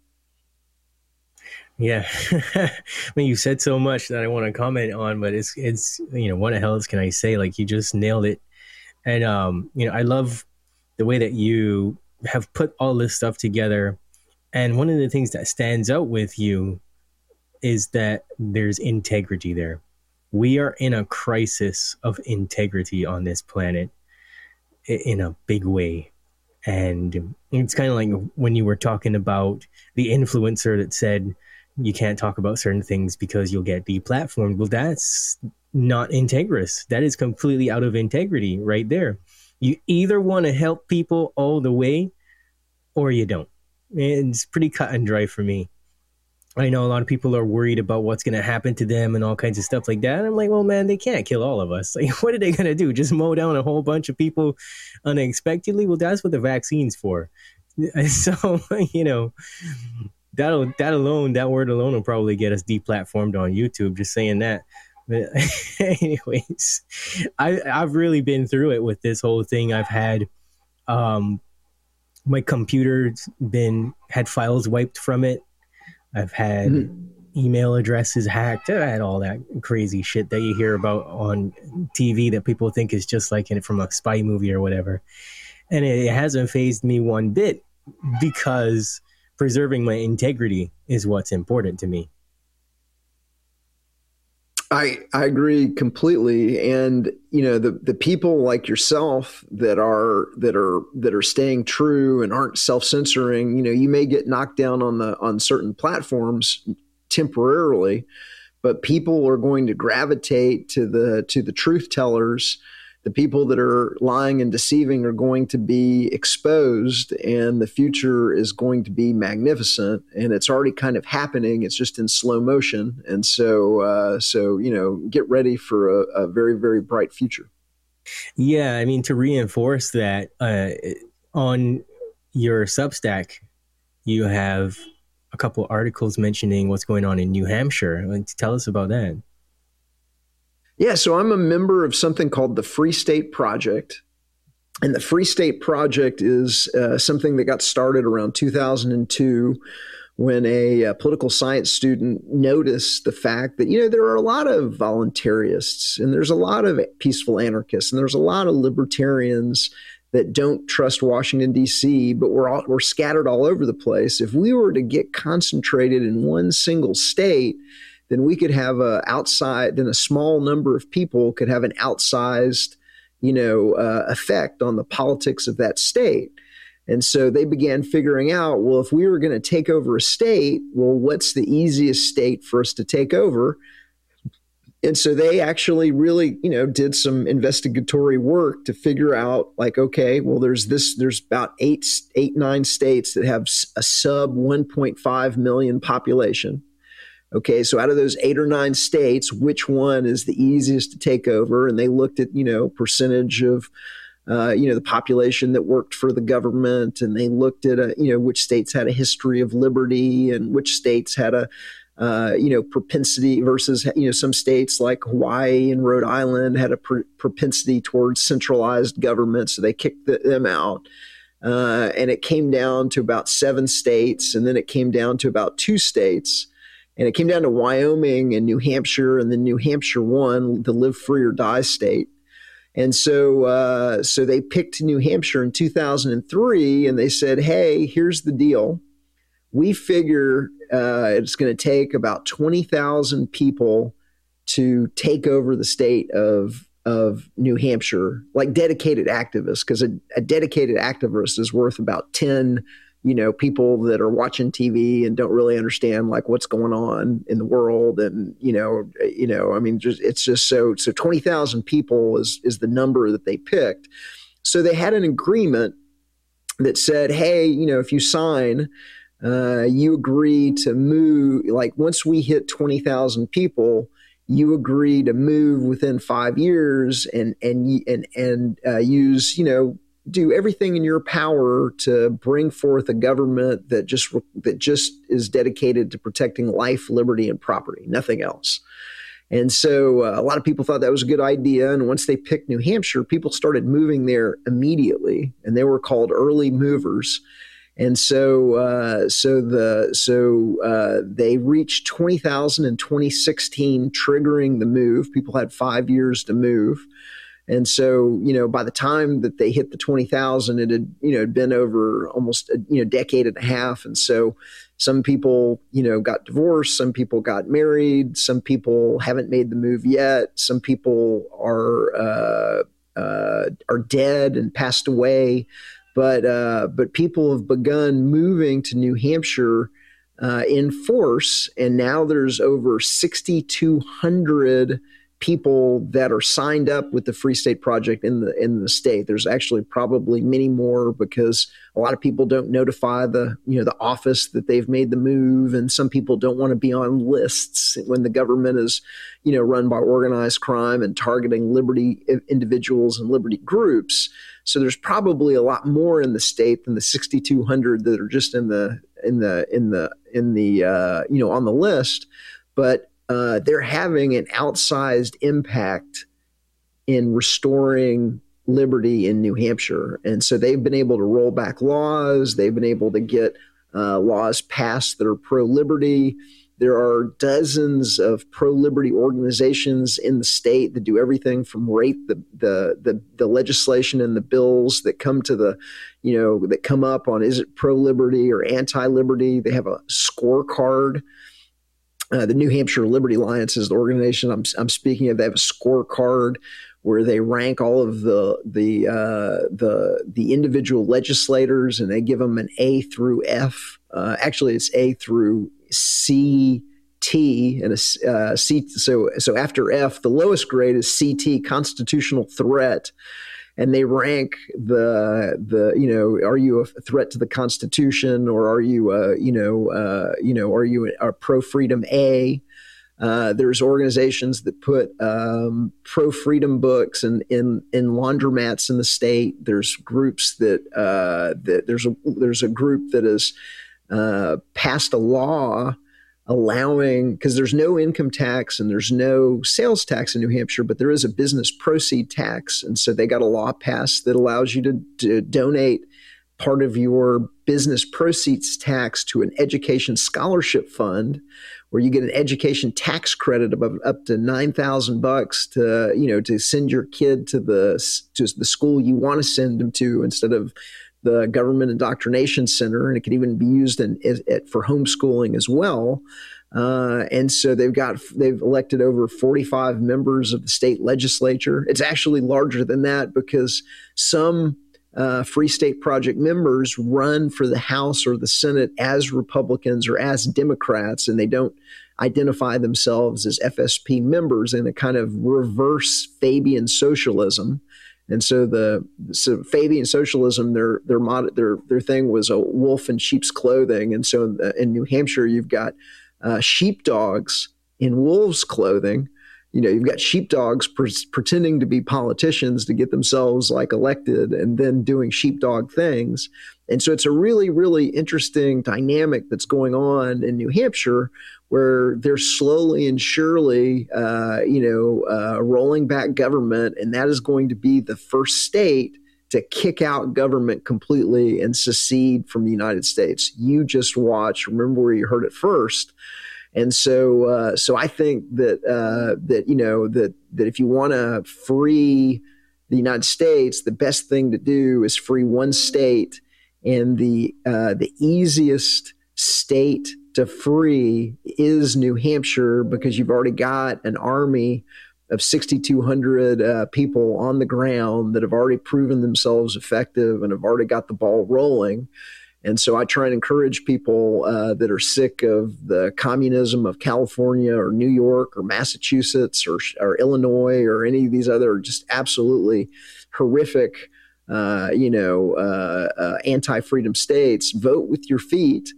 Yeah, I mean, you said so much that I want to comment on, but it's it's you know what the hell else can I say? Like you just nailed it, and um, you know I love the way that you have put all this stuff together, and one of the things that stands out with you is that there's integrity there. We are in a crisis of integrity on this planet in a big way. And it's kind of like when you were talking about the influencer that said, you can't talk about certain things because you'll get deplatformed. Well, that's not integrous. That is completely out of integrity right there. You either want to help people all the way or you don't. It's pretty cut and dry for me. I know a lot of people are worried about what's going to happen to them and all kinds of stuff like that. I'm like, well, man, they can't kill all of us. Like, what are they going to do? Just mow down a whole bunch of people unexpectedly? Well, that's what the vaccine's for. So, you know, that'll that alone, that word alone will probably get us deplatformed on YouTube. Just saying that. But anyways, I I've really been through it with this whole thing. I've had um my computer's been had files wiped from it. I've had mm-hmm. email addresses hacked. I had all that crazy shit that you hear about on TV that people think is just like in from a spy movie or whatever. And it hasn't phased me one bit because preserving my integrity is what's important to me. I I agree completely, and you know the the people like yourself that are that are that are staying true and aren't self censoring. You know, you may get knocked down on the on certain platforms temporarily, but people are going to gravitate to the to the truth tellers the people that are lying and deceiving are going to be exposed and the future is going to be magnificent and it's already kind of happening it's just in slow motion and so uh, so you know get ready for a, a, very very bright future. Yeah i mean to reinforce that uh, on your substack you have a couple articles mentioning what's going on in new hampshire. Tell us about that yeah, so I'm a member of something called the Free State Project. And the Free State Project is uh, something that got started around 2002 when a, a, political science student noticed the fact that, you know, there are a lot of voluntarists and there's a lot of peaceful anarchists and there's a lot of libertarians that don't trust Washington, D.C., but we're, all, we're scattered all over the place. If we were to get concentrated in one single state, then we could have a outside, then a small number of people could have an outsized, you know, uh, effect on the politics of that state. And so they began figuring out, well, if we were going to take over a state, well, what's the easiest state for us to take over? And so they actually really, you know, did some investigatory work to figure out, like, okay, well, there's this, there's about eight, eight, nine states that have a sub 1.5 million population. Okay, so out of those eight or nine states, which one is the easiest to take over? And they looked at, you know, percentage of, uh, you know, the population that worked for the government, and they looked at, a, uh, you know, which states had a history of liberty and which states had a, uh, you know, propensity versus, you know, some states like Hawaii and Rhode Island had a pr- propensity towards centralized government, so they kicked the, them out. Uh, and it came down to about seven states, and then it came down to about two states and it came down to Wyoming and New Hampshire, and then New Hampshire won the live free or die state. And so, uh, so they picked New Hampshire in 2003, and they said, "Hey, here's the deal. We figure uh, it's going to take about 20,000 people to take over the state of of New Hampshire, like dedicated activists, because a, a dedicated activist is worth about 10 you know people that are watching TV and don't really understand like what's going on in the world and you know you know I mean just it's just so so 20,000 people is is the number that they picked. So they had an agreement that said hey you know if you sign uh, you agree to move like once we hit 20,000 people you agree to move within 5 years and and and and uh, use you know do everything in your power to bring forth a government that just that just is dedicated to protecting life, liberty, and property, nothing else. And so uh, a lot of people thought that was a good idea. And once they picked New Hampshire, people started moving there immediately, and they were called early movers. And so, uh, so the so uh, they reached twenty thousand in 2016, triggering the move. People had five years to move. And so, you know, by the time that they hit the 20,000, it had, you know, been over almost a you know, decade and a half. And so some people, you know, got divorced, some people got married, some people haven't made the move yet, some people are, uh, uh, are dead and passed away. But, uh, but people have begun moving to New Hampshire uh, in force. And now there's over 6,200 people that are signed up with the Free State Project in the in the state. There's actually probably many more because a lot of people don't notify the you know the office that they've made the move, and some people don't want to be on lists when the government is you know run by organized crime and targeting liberty individuals and liberty groups. So there's probably a lot more in the state than the 6,200 that are just in the in the in the in the uh, you know on the list, but uh, they're having an outsized impact in restoring liberty in New Hampshire. And so they've been able to roll back laws, they've been able to get uh, laws passed that are pro liberty. There are dozens of pro liberty organizations in the state that do everything from rate the, the, the the legislation and the bills that come to the you know that come up on is it pro liberty or anti liberty. They have a scorecard uh, the New Hampshire Liberty Alliance is the organization I'm, I'm speaking of. They have a scorecard where they rank all of the the uh, the the individual legislators, and they give them an A through F. Uh, actually, it's A through C, T and a uh, C. So so after F, the lowest grade is CT, constitutional threat, and they rank the the you know are you a threat to the Constitution or are you a, you know uh, you know are you a, a pro freedom A? Uh, there's organizations that put um, pro freedom books in, in in laundromats in the state. There's groups that uh, that there's a there's a group that has uh, passed a law allowing because there's no income tax and there's no sales tax in New Hampshire, but there is a business proceed tax, and so they got a law passed that allows you to, to donate part of your business proceeds tax to an education scholarship fund where you get an education tax credit of up to 9000 bucks to you know to send your kid to the to the school you want to send them to instead of the government indoctrination center and it can even be used in, in, for homeschooling as well uh, and so they've got they've elected over 45 members of the state legislature it's actually larger than that because some uh, Free State Project members run for the House or the Senate as Republicans or as Democrats, and they don't identify themselves as FSP members in a kind of reverse Fabian socialism. And so the so Fabian socialism, their their mod, their their thing was a wolf in sheep's clothing. And so in, the, in New Hampshire, you've got uh, sheepdogs in wolves' clothing, you know, you've got sheepdogs pre- pretending to be politicians to get themselves like elected and then doing sheepdog things. And so it's a really, really interesting dynamic that's going on in New Hampshire where they're slowly and surely, uh, you know, uh, rolling back government. And that is going to be the first state to kick out government completely and secede from the United States. You just watch, remember where you heard it first. And so, uh, so I think that uh, that you know that that if you want to free the United States, the best thing to do is free one state, and the uh, the easiest state to free is New Hampshire because you've already got an army of 6,200 uh, people on the ground that have already proven themselves effective and have already got the ball rolling. And so I try and encourage people uh, that are sick of the communism of California or New York or Massachusetts or, or Illinois or any of these other just absolutely horrific, uh, you know, uh, uh anti-freedom states. Vote with your feet.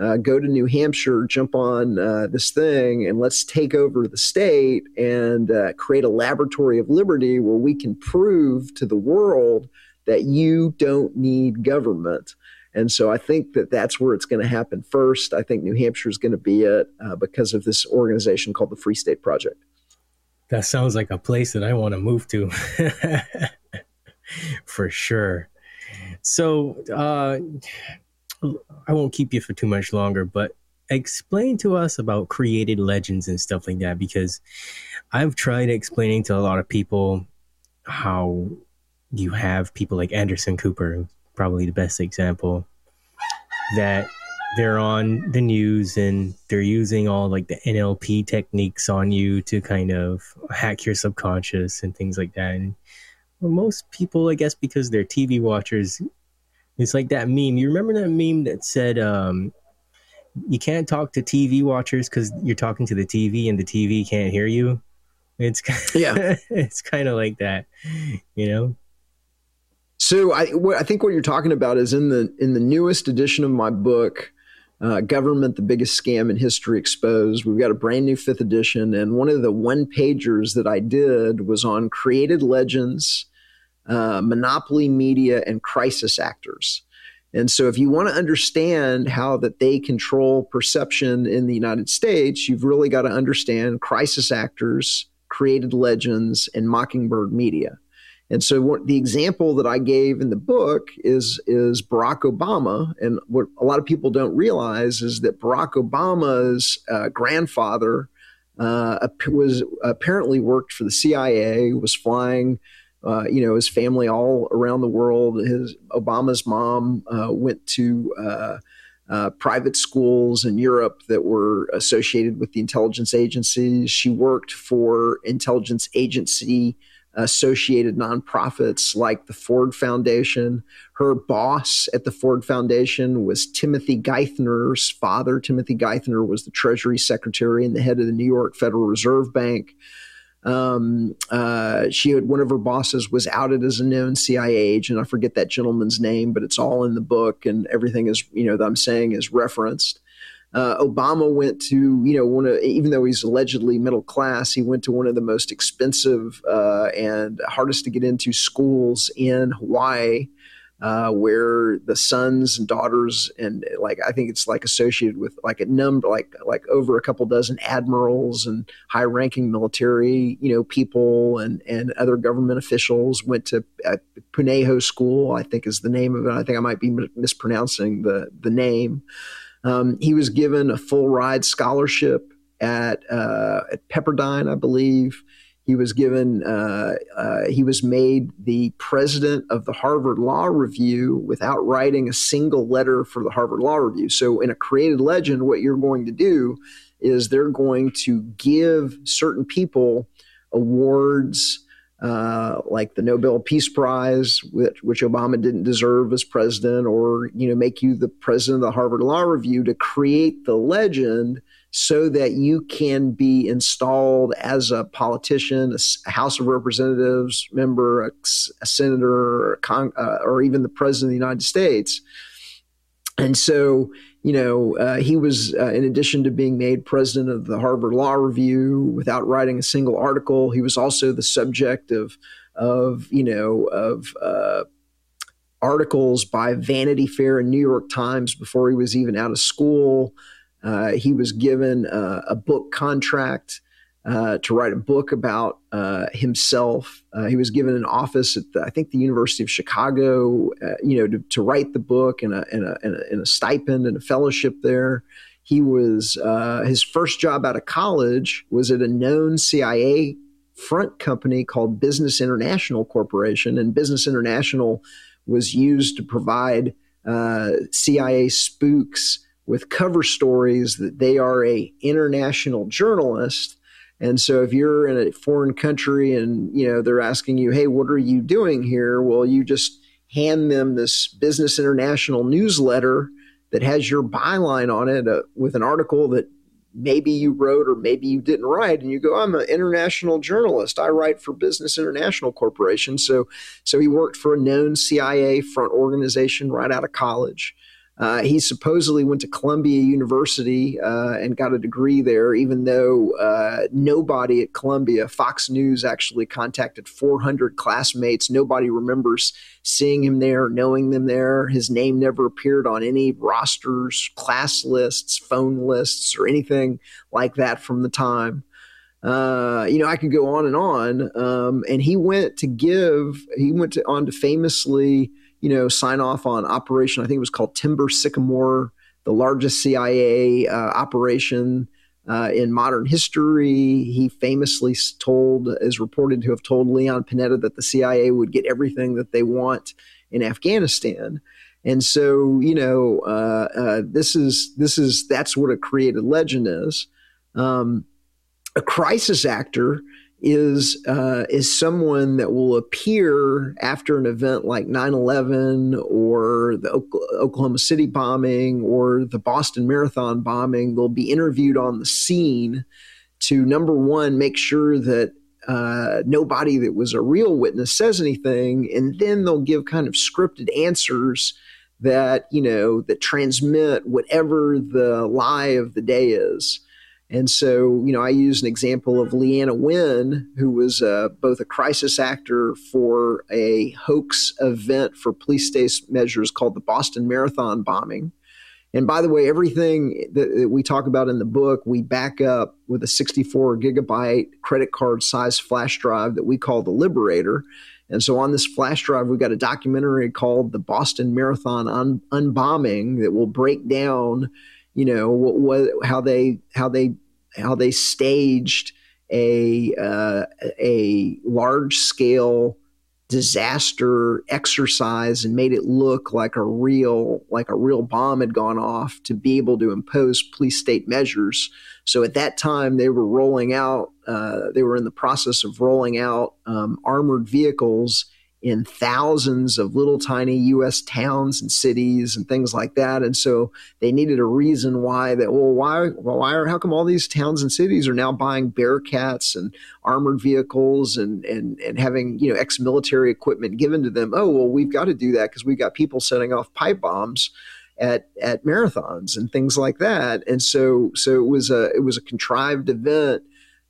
Uh, go to New Hampshire, jump on uh, this thing, and let's take over the state and create a laboratory of liberty where we can prove to the world that you don't need government. And so I think that that's where it's going to happen first. I think New Hampshire is going to be it uh, because of this organization called the Free State Project. That sounds like a place that I want to move to for sure. So uh, I won't keep you for too much longer, but explain to us about created legends and stuff like that because I've tried explaining to a lot of people how you have people like Anderson Cooper, probably the best example that they're on the news and they're using all like the NLP techniques on you to kind of hack your subconscious and things like that. And well, most people, I guess, because they're TV watchers, it's like that meme. You remember that meme that said, um, you can't talk to TV watchers because you're talking to the TV and the TV can't hear you. It's yeah, it's kind of like that, you know. So I, I think what you're talking about is in the in the newest edition of my book, uh, "Government: The Biggest Scam in History Exposed." We've got a brand new fifth edition, and one of the one pagers that I did was on created legends, uh, monopoly media, and crisis actors. And so, if you want to understand how that they control perception in the United States, you've really got to understand crisis actors, created legends, and mockingbird media. And so, what, the example that I gave in the book is is Barack Obama. And what a lot of people don't realize is that Barack Obama's uh, grandfather uh, was apparently worked for the CIA, was flying. Uh, you know, his family all around the world. His Obama's mom uh, went to uh, uh, private schools in Europe that were associated with the intelligence agencies. She worked for intelligence agency associated nonprofits like the Ford Foundation. Her boss at the Ford Foundation was Timothy Geithner's father. Timothy Geithner was the Treasury Secretary and the head of the New York Federal Reserve Bank. Um, uh, she had one of her bosses was outed as a known CIA agent. I forget that gentleman's name, but it's all in the book, and everything is you know that I'm saying is referenced. Uh, Obama went to, you know, one of, even though he's allegedly middle class, he went to one of the most expensive uh, and hardest to get into schools in Hawaii, uh, where the sons and daughters and like I think it's like associated with like a number, like like over a couple dozen admirals and high-ranking military, you know, people and and other government officials went to uh, Punahou School. I think is the name of it. I think I might be mispronouncing the the name. Um, he was given a full ride scholarship at, uh, at Pepperdine, I believe. He was given, uh, uh, he was made the president of the Harvard Law Review without writing a single letter for the Harvard Law Review. So, in a created legend, what you're going to do is they're going to give certain people awards uh, like the Nobel Peace Prize, which, which, Obama didn't deserve as president, or you know, make you the president of the Harvard Law Review to create the legend so that you can be installed as a politician, a House of Representatives member, a, a senator, or, a con, uh, or even the president of the United States. And so you know, uh, he was, uh, in addition to being made president of the Harvard Law Review without writing a single article, he was also the subject of, of you know, of uh, articles by Vanity Fair and New York Times before he was even out of school. Uh, he was given uh, a book contract uh, to write a book about uh, himself. Uh, he was given an office at, the, I think, the University of Chicago, uh, you know, to, to, write the book and a, and, a, and, a, and a, stipend and a fellowship there. He was, uh, his first job out of college was at a known CIA front company called Business International Corporation. And Business International was used to provide uh, CIA spooks with cover stories that they are a international journalist and so if you're in a foreign country and you know they're asking you, "Hey, what are you doing here?" Well, you just hand them this Business International newsletter that has your byline on it uh, with an article that maybe you wrote or maybe you didn't write and you go i'm an international journalist. I write for business international corporation. So so he worked for a known cia front organization right out of college uh, he supposedly went to Columbia University uh, and got a degree there, even though uh, nobody at Columbia, Fox News actually contacted 400 classmates. Nobody remembers seeing him there, knowing them there. His name never appeared on any rosters, class lists, phone lists, or anything like that from the time. Uh, you know, I could go on and on. Um, and he went to give, he went to, on to famously you know, sign off on operation. I think it was called Timber Sycamore, the largest CIA uh, operation uh, in modern history. He famously told, is reported to have told Leon Panetta that the CIA would get everything that they want in Afghanistan. And so, you know, uh, uh this is this is that's what a created legend is. Um, a crisis actor is uh, is someone that will appear after an event like 9/11 or the Oklahoma City bombing or the Boston Marathon bombing. They'll be interviewed on the scene to number one make sure that uh, nobody that was a real witness says anything, and then they'll give kind of scripted answers that you know that transmit whatever the lie of the day is. And so, you know, I use an example of Leana Wen, who was uh, both a crisis actor for a hoax event for police state measures called the Boston Marathon bombing. And by the way, everything that, that we talk about in the book, we back up with a 64 gigabyte credit card size flash drive that we call the Liberator. And so on this flash drive, we've got a documentary called The Boston Marathon Un- Unbombing that will break down you know what, what how they how they how they staged a uh, a large scale disaster exercise and made it look like a real like a real bomb had gone off to be able to impose police state measures. So at that time they were rolling out uh, they were in the process of rolling out um, armored vehicles in thousands of little tiny U.S. towns and cities and things like that. And so they needed a reason why that. Well, why? Why? Are, how come all these towns and cities are now buying Bearcats and armored vehicles and and and having you know ex-military equipment given to them? Oh, well, we've got to do that because we've got people setting off pipe bombs at at marathons and things like that. And so so it was a it was a contrived event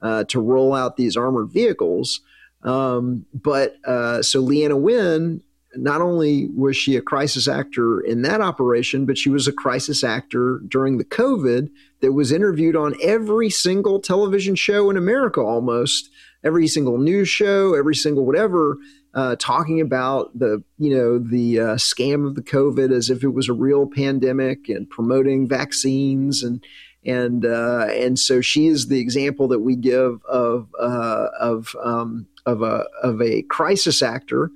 uh, to roll out these armored vehicles. Um, but uh, so Leana Wen, not only was she a crisis actor in that operation, but she was a crisis actor during the COVID that was interviewed on every single television show in America almost, every single news show, every single whatever. Uh, talking about the you know the uh, scam of the COVID as if it was a real pandemic and promoting vaccines and and uh, and so she is the example that we give of uh, of um, of a of a crisis actor.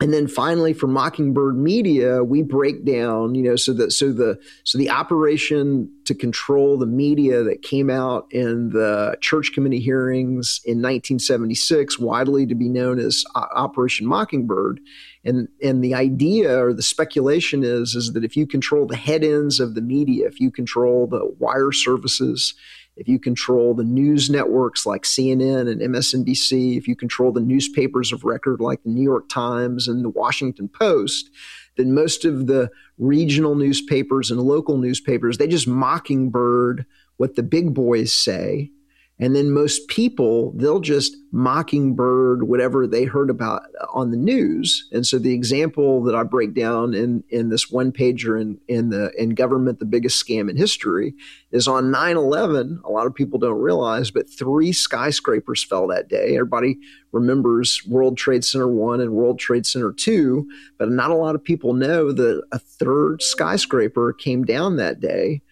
And then finally for mockingbird media we break down you know so that so the so the operation to control the media that came out in the church committee hearings in 1976 widely to be known as operation mockingbird. And and the idea or the speculation is is that if you control the head ends of the media if you control the wire services if you control the news networks like CNN and MSNBC, if you control the newspapers of record like the New York Times and the Washington Post, then most of the regional newspapers and local newspapers, they just mockingbird what the big boys say and then most people, they'll just mockingbird whatever they heard about on the news. And so the example that I break down in, in this one pager in, in the in government, the biggest scam in history, is on 9-11. A lot of people don't realize, but three skyscrapers fell that day. Everybody remembers World Trade Center 1 and World Trade Center 2, but not a lot of people know that a third skyscraper came down that day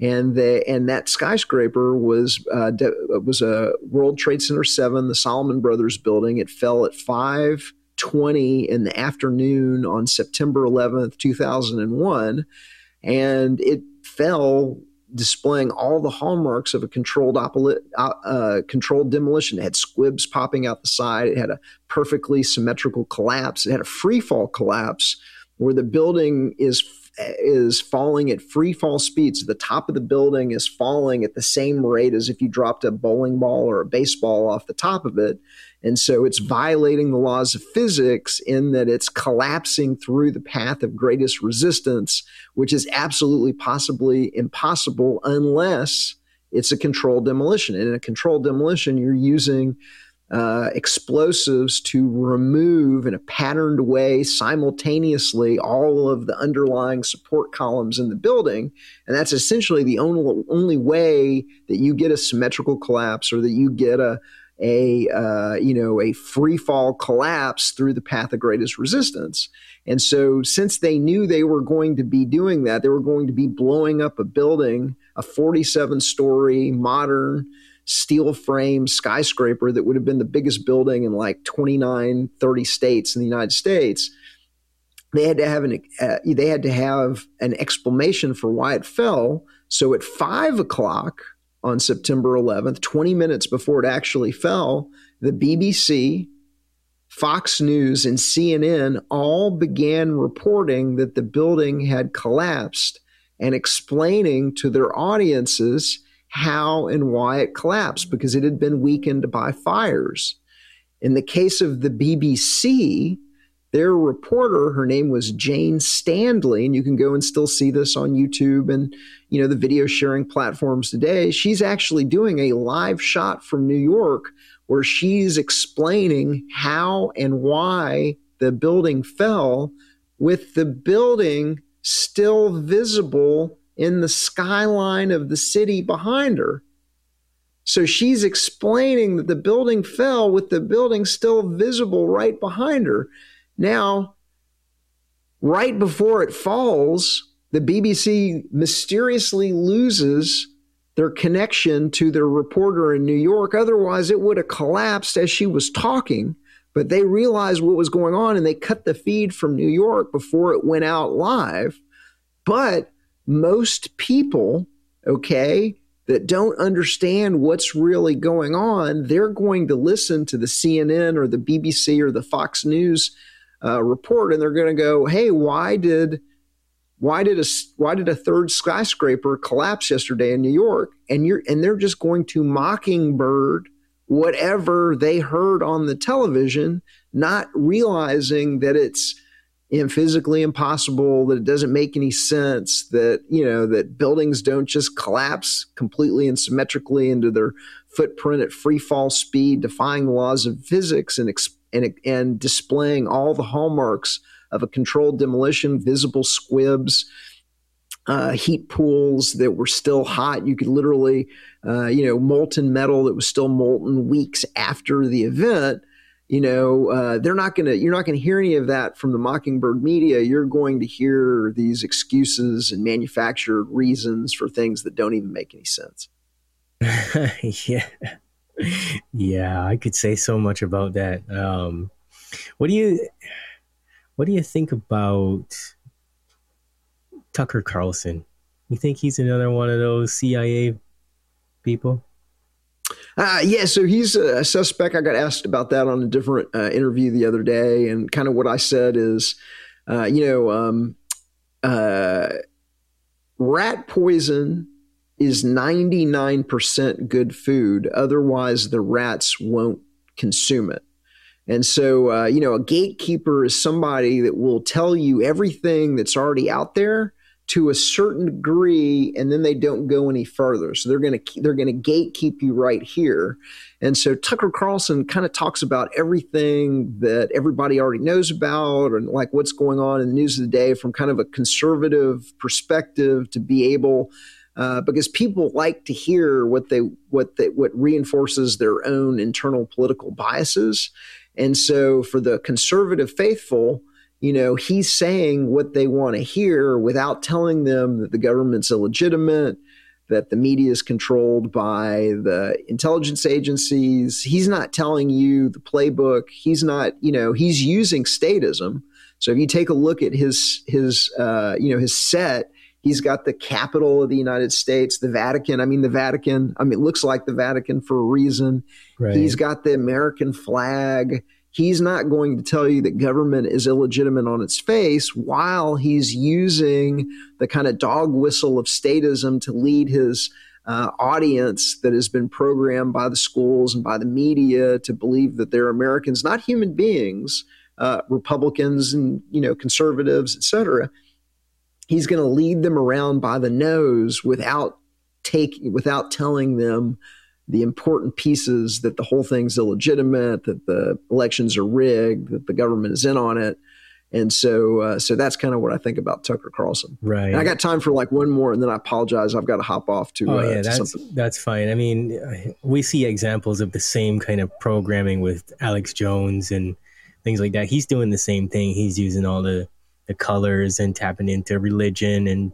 and the and that skyscraper was uh, de- was a World Trade Center seven, the Salomon Brothers building. It fell at five twenty in the afternoon on September eleventh, two thousand and one, and it fell displaying all the hallmarks of a controlled opoli- uh, uh, controlled demolition. It had squibs popping out the side. It had a perfectly symmetrical collapse. It had a free fall collapse where the building is is falling at free fall speeds. The top of the building is falling at the same rate as if you dropped a bowling ball or a baseball off the top of it. And so it's violating the laws of physics in that it's collapsing through the path of greatest resistance, which is absolutely possibly impossible unless it's a controlled demolition. And in a controlled demolition, you're using uh, explosives to remove in a patterned way simultaneously all of the underlying support columns in the building. And that's essentially the only, only way that you get a symmetrical collapse or that you get a, a uh, you know a free fall collapse through the path of greatest resistance. And so, since they knew they were going to be doing that, they were going to be blowing up a building, a 47 story modern steel frame skyscraper that would have been the biggest building in like 29, 30 states in the United States. They had to have an uh, they had to have an explanation for why it fell. So at five o'clock on September 11th, 20 minutes before it actually fell, the BBC, Fox News, and CNN all began reporting that the building had collapsed and explaining to their audiences how and why it collapsed because it had been weakened by fires. In the case of the BBC, their reporter, her name was Jane Standley, and you can go and still see this on YouTube and you know the video sharing platforms today. She's actually doing a live shot from New York where she's explaining how and why the building fell with the building still visible in the skyline of the city behind her. So she's explaining that the building fell with the building still visible right behind her. Now, right before it falls, the BBC mysteriously loses their connection to their reporter in New York. Otherwise, it would have collapsed as she was talking. but they realized what was going on and they cut the feed from New York before it went out live. But most people, okay, that don't understand what's really going on, they're going to listen to the CNN or the BBC or the Fox News uh, report, and they're going to go, "Hey, why did why did a why did a third skyscraper collapse yesterday in New York?" And you're and they're just going to mockingbird whatever they heard on the television, not realizing that it's and physically impossible that it doesn't make any sense that you know that buildings don't just collapse completely and symmetrically into their footprint at free fall speed defying the laws of physics and and, and displaying all the hallmarks of a controlled demolition visible squibs uh, heat pools that were still hot. You could literally uh, you know molten metal that was still molten weeks after the event you know uh, they're not going to you're not going to hear any of that from the mockingbird media. You're going to hear these excuses and manufactured reasons for things that don't even make any sense. Yeah. Yeah i could say so much about that. Um, what do you what do you think about tucker carlson? You think he's another one of those cia people uh, yeah, so he's a suspect. I got asked about that on a different uh, interview the other day, and kind of what I said is, uh, you know, um, uh, rat poison is ninety nine percent good food. Otherwise, the rats won't consume it. And so, uh, you know, a gatekeeper is somebody that will tell you everything that's already out there to a certain degree and then they don't go any further. So they're going to they're going to gatekeep you right here. And so tucker carlson kind of talks about everything that everybody already knows about and like what's going on in the news of the day from kind of a conservative perspective to be able uh, because people like to hear what they what they what reinforces their own internal political biases. And so for the conservative faithful you know, he's saying what they want to hear without telling them that the government's illegitimate, that the media is controlled by the intelligence agencies. He's not telling you the playbook. He's not, you know, he's using statism. So if you take a look at his his uh, you know his set, he's got the capital of the United States, the Vatican. I mean, the Vatican. I mean, it looks like the Vatican for a reason. Right. He's got the American flag he's not going to tell you that government is illegitimate on its face while he's using the kind of dog whistle of statism to lead his uh, audience that has been programmed by the schools and by the media to believe that they're Americans, not human beings, uh, Republicans and you know conservatives, etc. He's going to lead them around by the nose without taking, without telling them the important pieces that the whole thing's illegitimate, that the elections are rigged, that the government is in on it. And so, uh, so that's kind of what I think about Tucker Carlson. Right. And I got time for like one more, and then I apologize. I've got to hop off to. Oh uh, yeah, to that's something. that's fine. I mean, we see examples of the same kind of programming with Alex Jones and things like that. He's doing the same thing. He's using all the the colors and tapping into religion and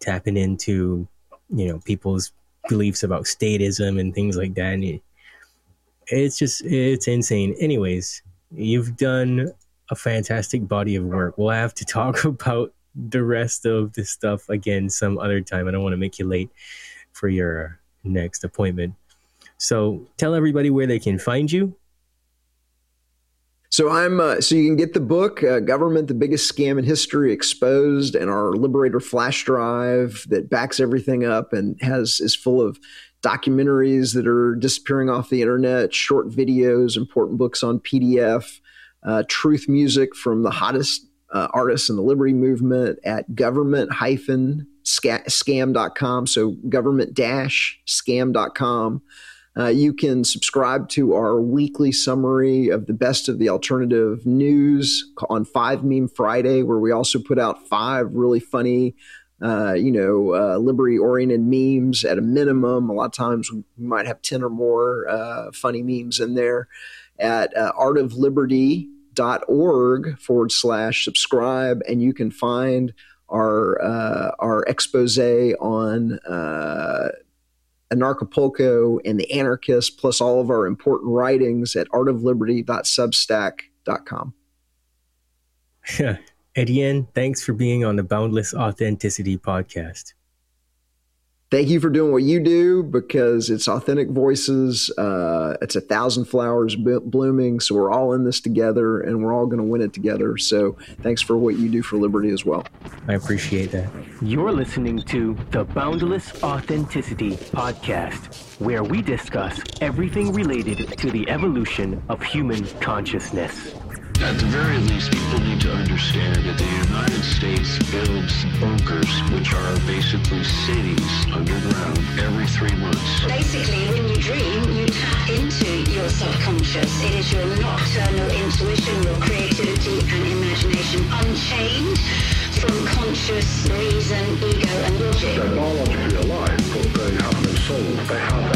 tapping into you know people's beliefs about statism and things like that. And it's just it's insane. Anyways, you've done a fantastic body of work. We'll have to talk about the rest of this stuff again some other time. I don't want to make you late for your next appointment. So tell everybody where they can find you so I'm uh, so you can get the book uh, "Government: The Biggest Scam in History Exposed" and our Liberator flash drive that backs everything up and has is full of documentaries that are disappearing off the internet, short videos, important books on PDF, uh, truth music from the hottest uh, artists in the liberty movement at government hyphen scam.com. So government-scam.com. Uh, you can subscribe to our weekly summary of the best of the alternative news on Five Meme Friday, where we also put out five really funny, uh, you know, uh, liberty oriented memes at a minimum. A lot of times we might have 10 or more uh, funny memes in there at uh, artofliberty.org forward slash subscribe. And you can find our, uh, our expose on Anarchapulco and the Anarchist, plus all of our important writings at artofliberty.substack.com. Etienne, thanks for being on the Boundless Authenticity podcast thank you for doing what you do because it's authentic voices. Uh, it's a thousand flowers blooming. So we're all in this together and we're all going to win it together. So thanks for what you do for liberty as well. I appreciate that. You're listening to the Boundless Authenticity Podcast, where we discuss everything related to the evolution of human consciousness. At the very least, people need to understand that the United States builds bunkers, which are basically cities underground, every three months. Basically, when you dream, you tap into your subconscious. It is your nocturnal intuition, your creativity and imagination unchained from conscious reason, ego, and logic. They're biologically alive, but they have no soul. They have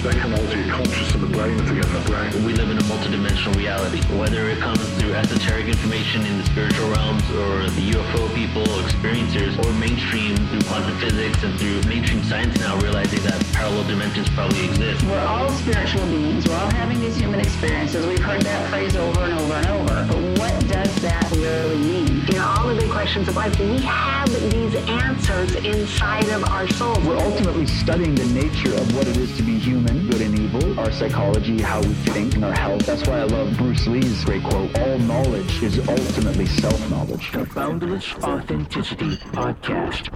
AI can alter your conscious of the brain if they get in the brain. We live in a multidimensional reality, whether it comes through esoteric information in the spiritual realms or the UFO people, experiencers, or mainstream through quantum physics and through mainstream science now realizing that parallel dimensions probably exist. We're all spiritual beings. We're all having these human experiences. We've heard that phrase over and over and over. But what does that really mean? You know, all the big questions of life, we have these answers inside of our souls. We're ultimately studying the nature of what it is to be human, good and evil, our psychology, how we think, and our health. That's why I love Bruce Lee's great quote, all knowledge is ultimately self-knowledge. The Boundless Authenticity Podcast.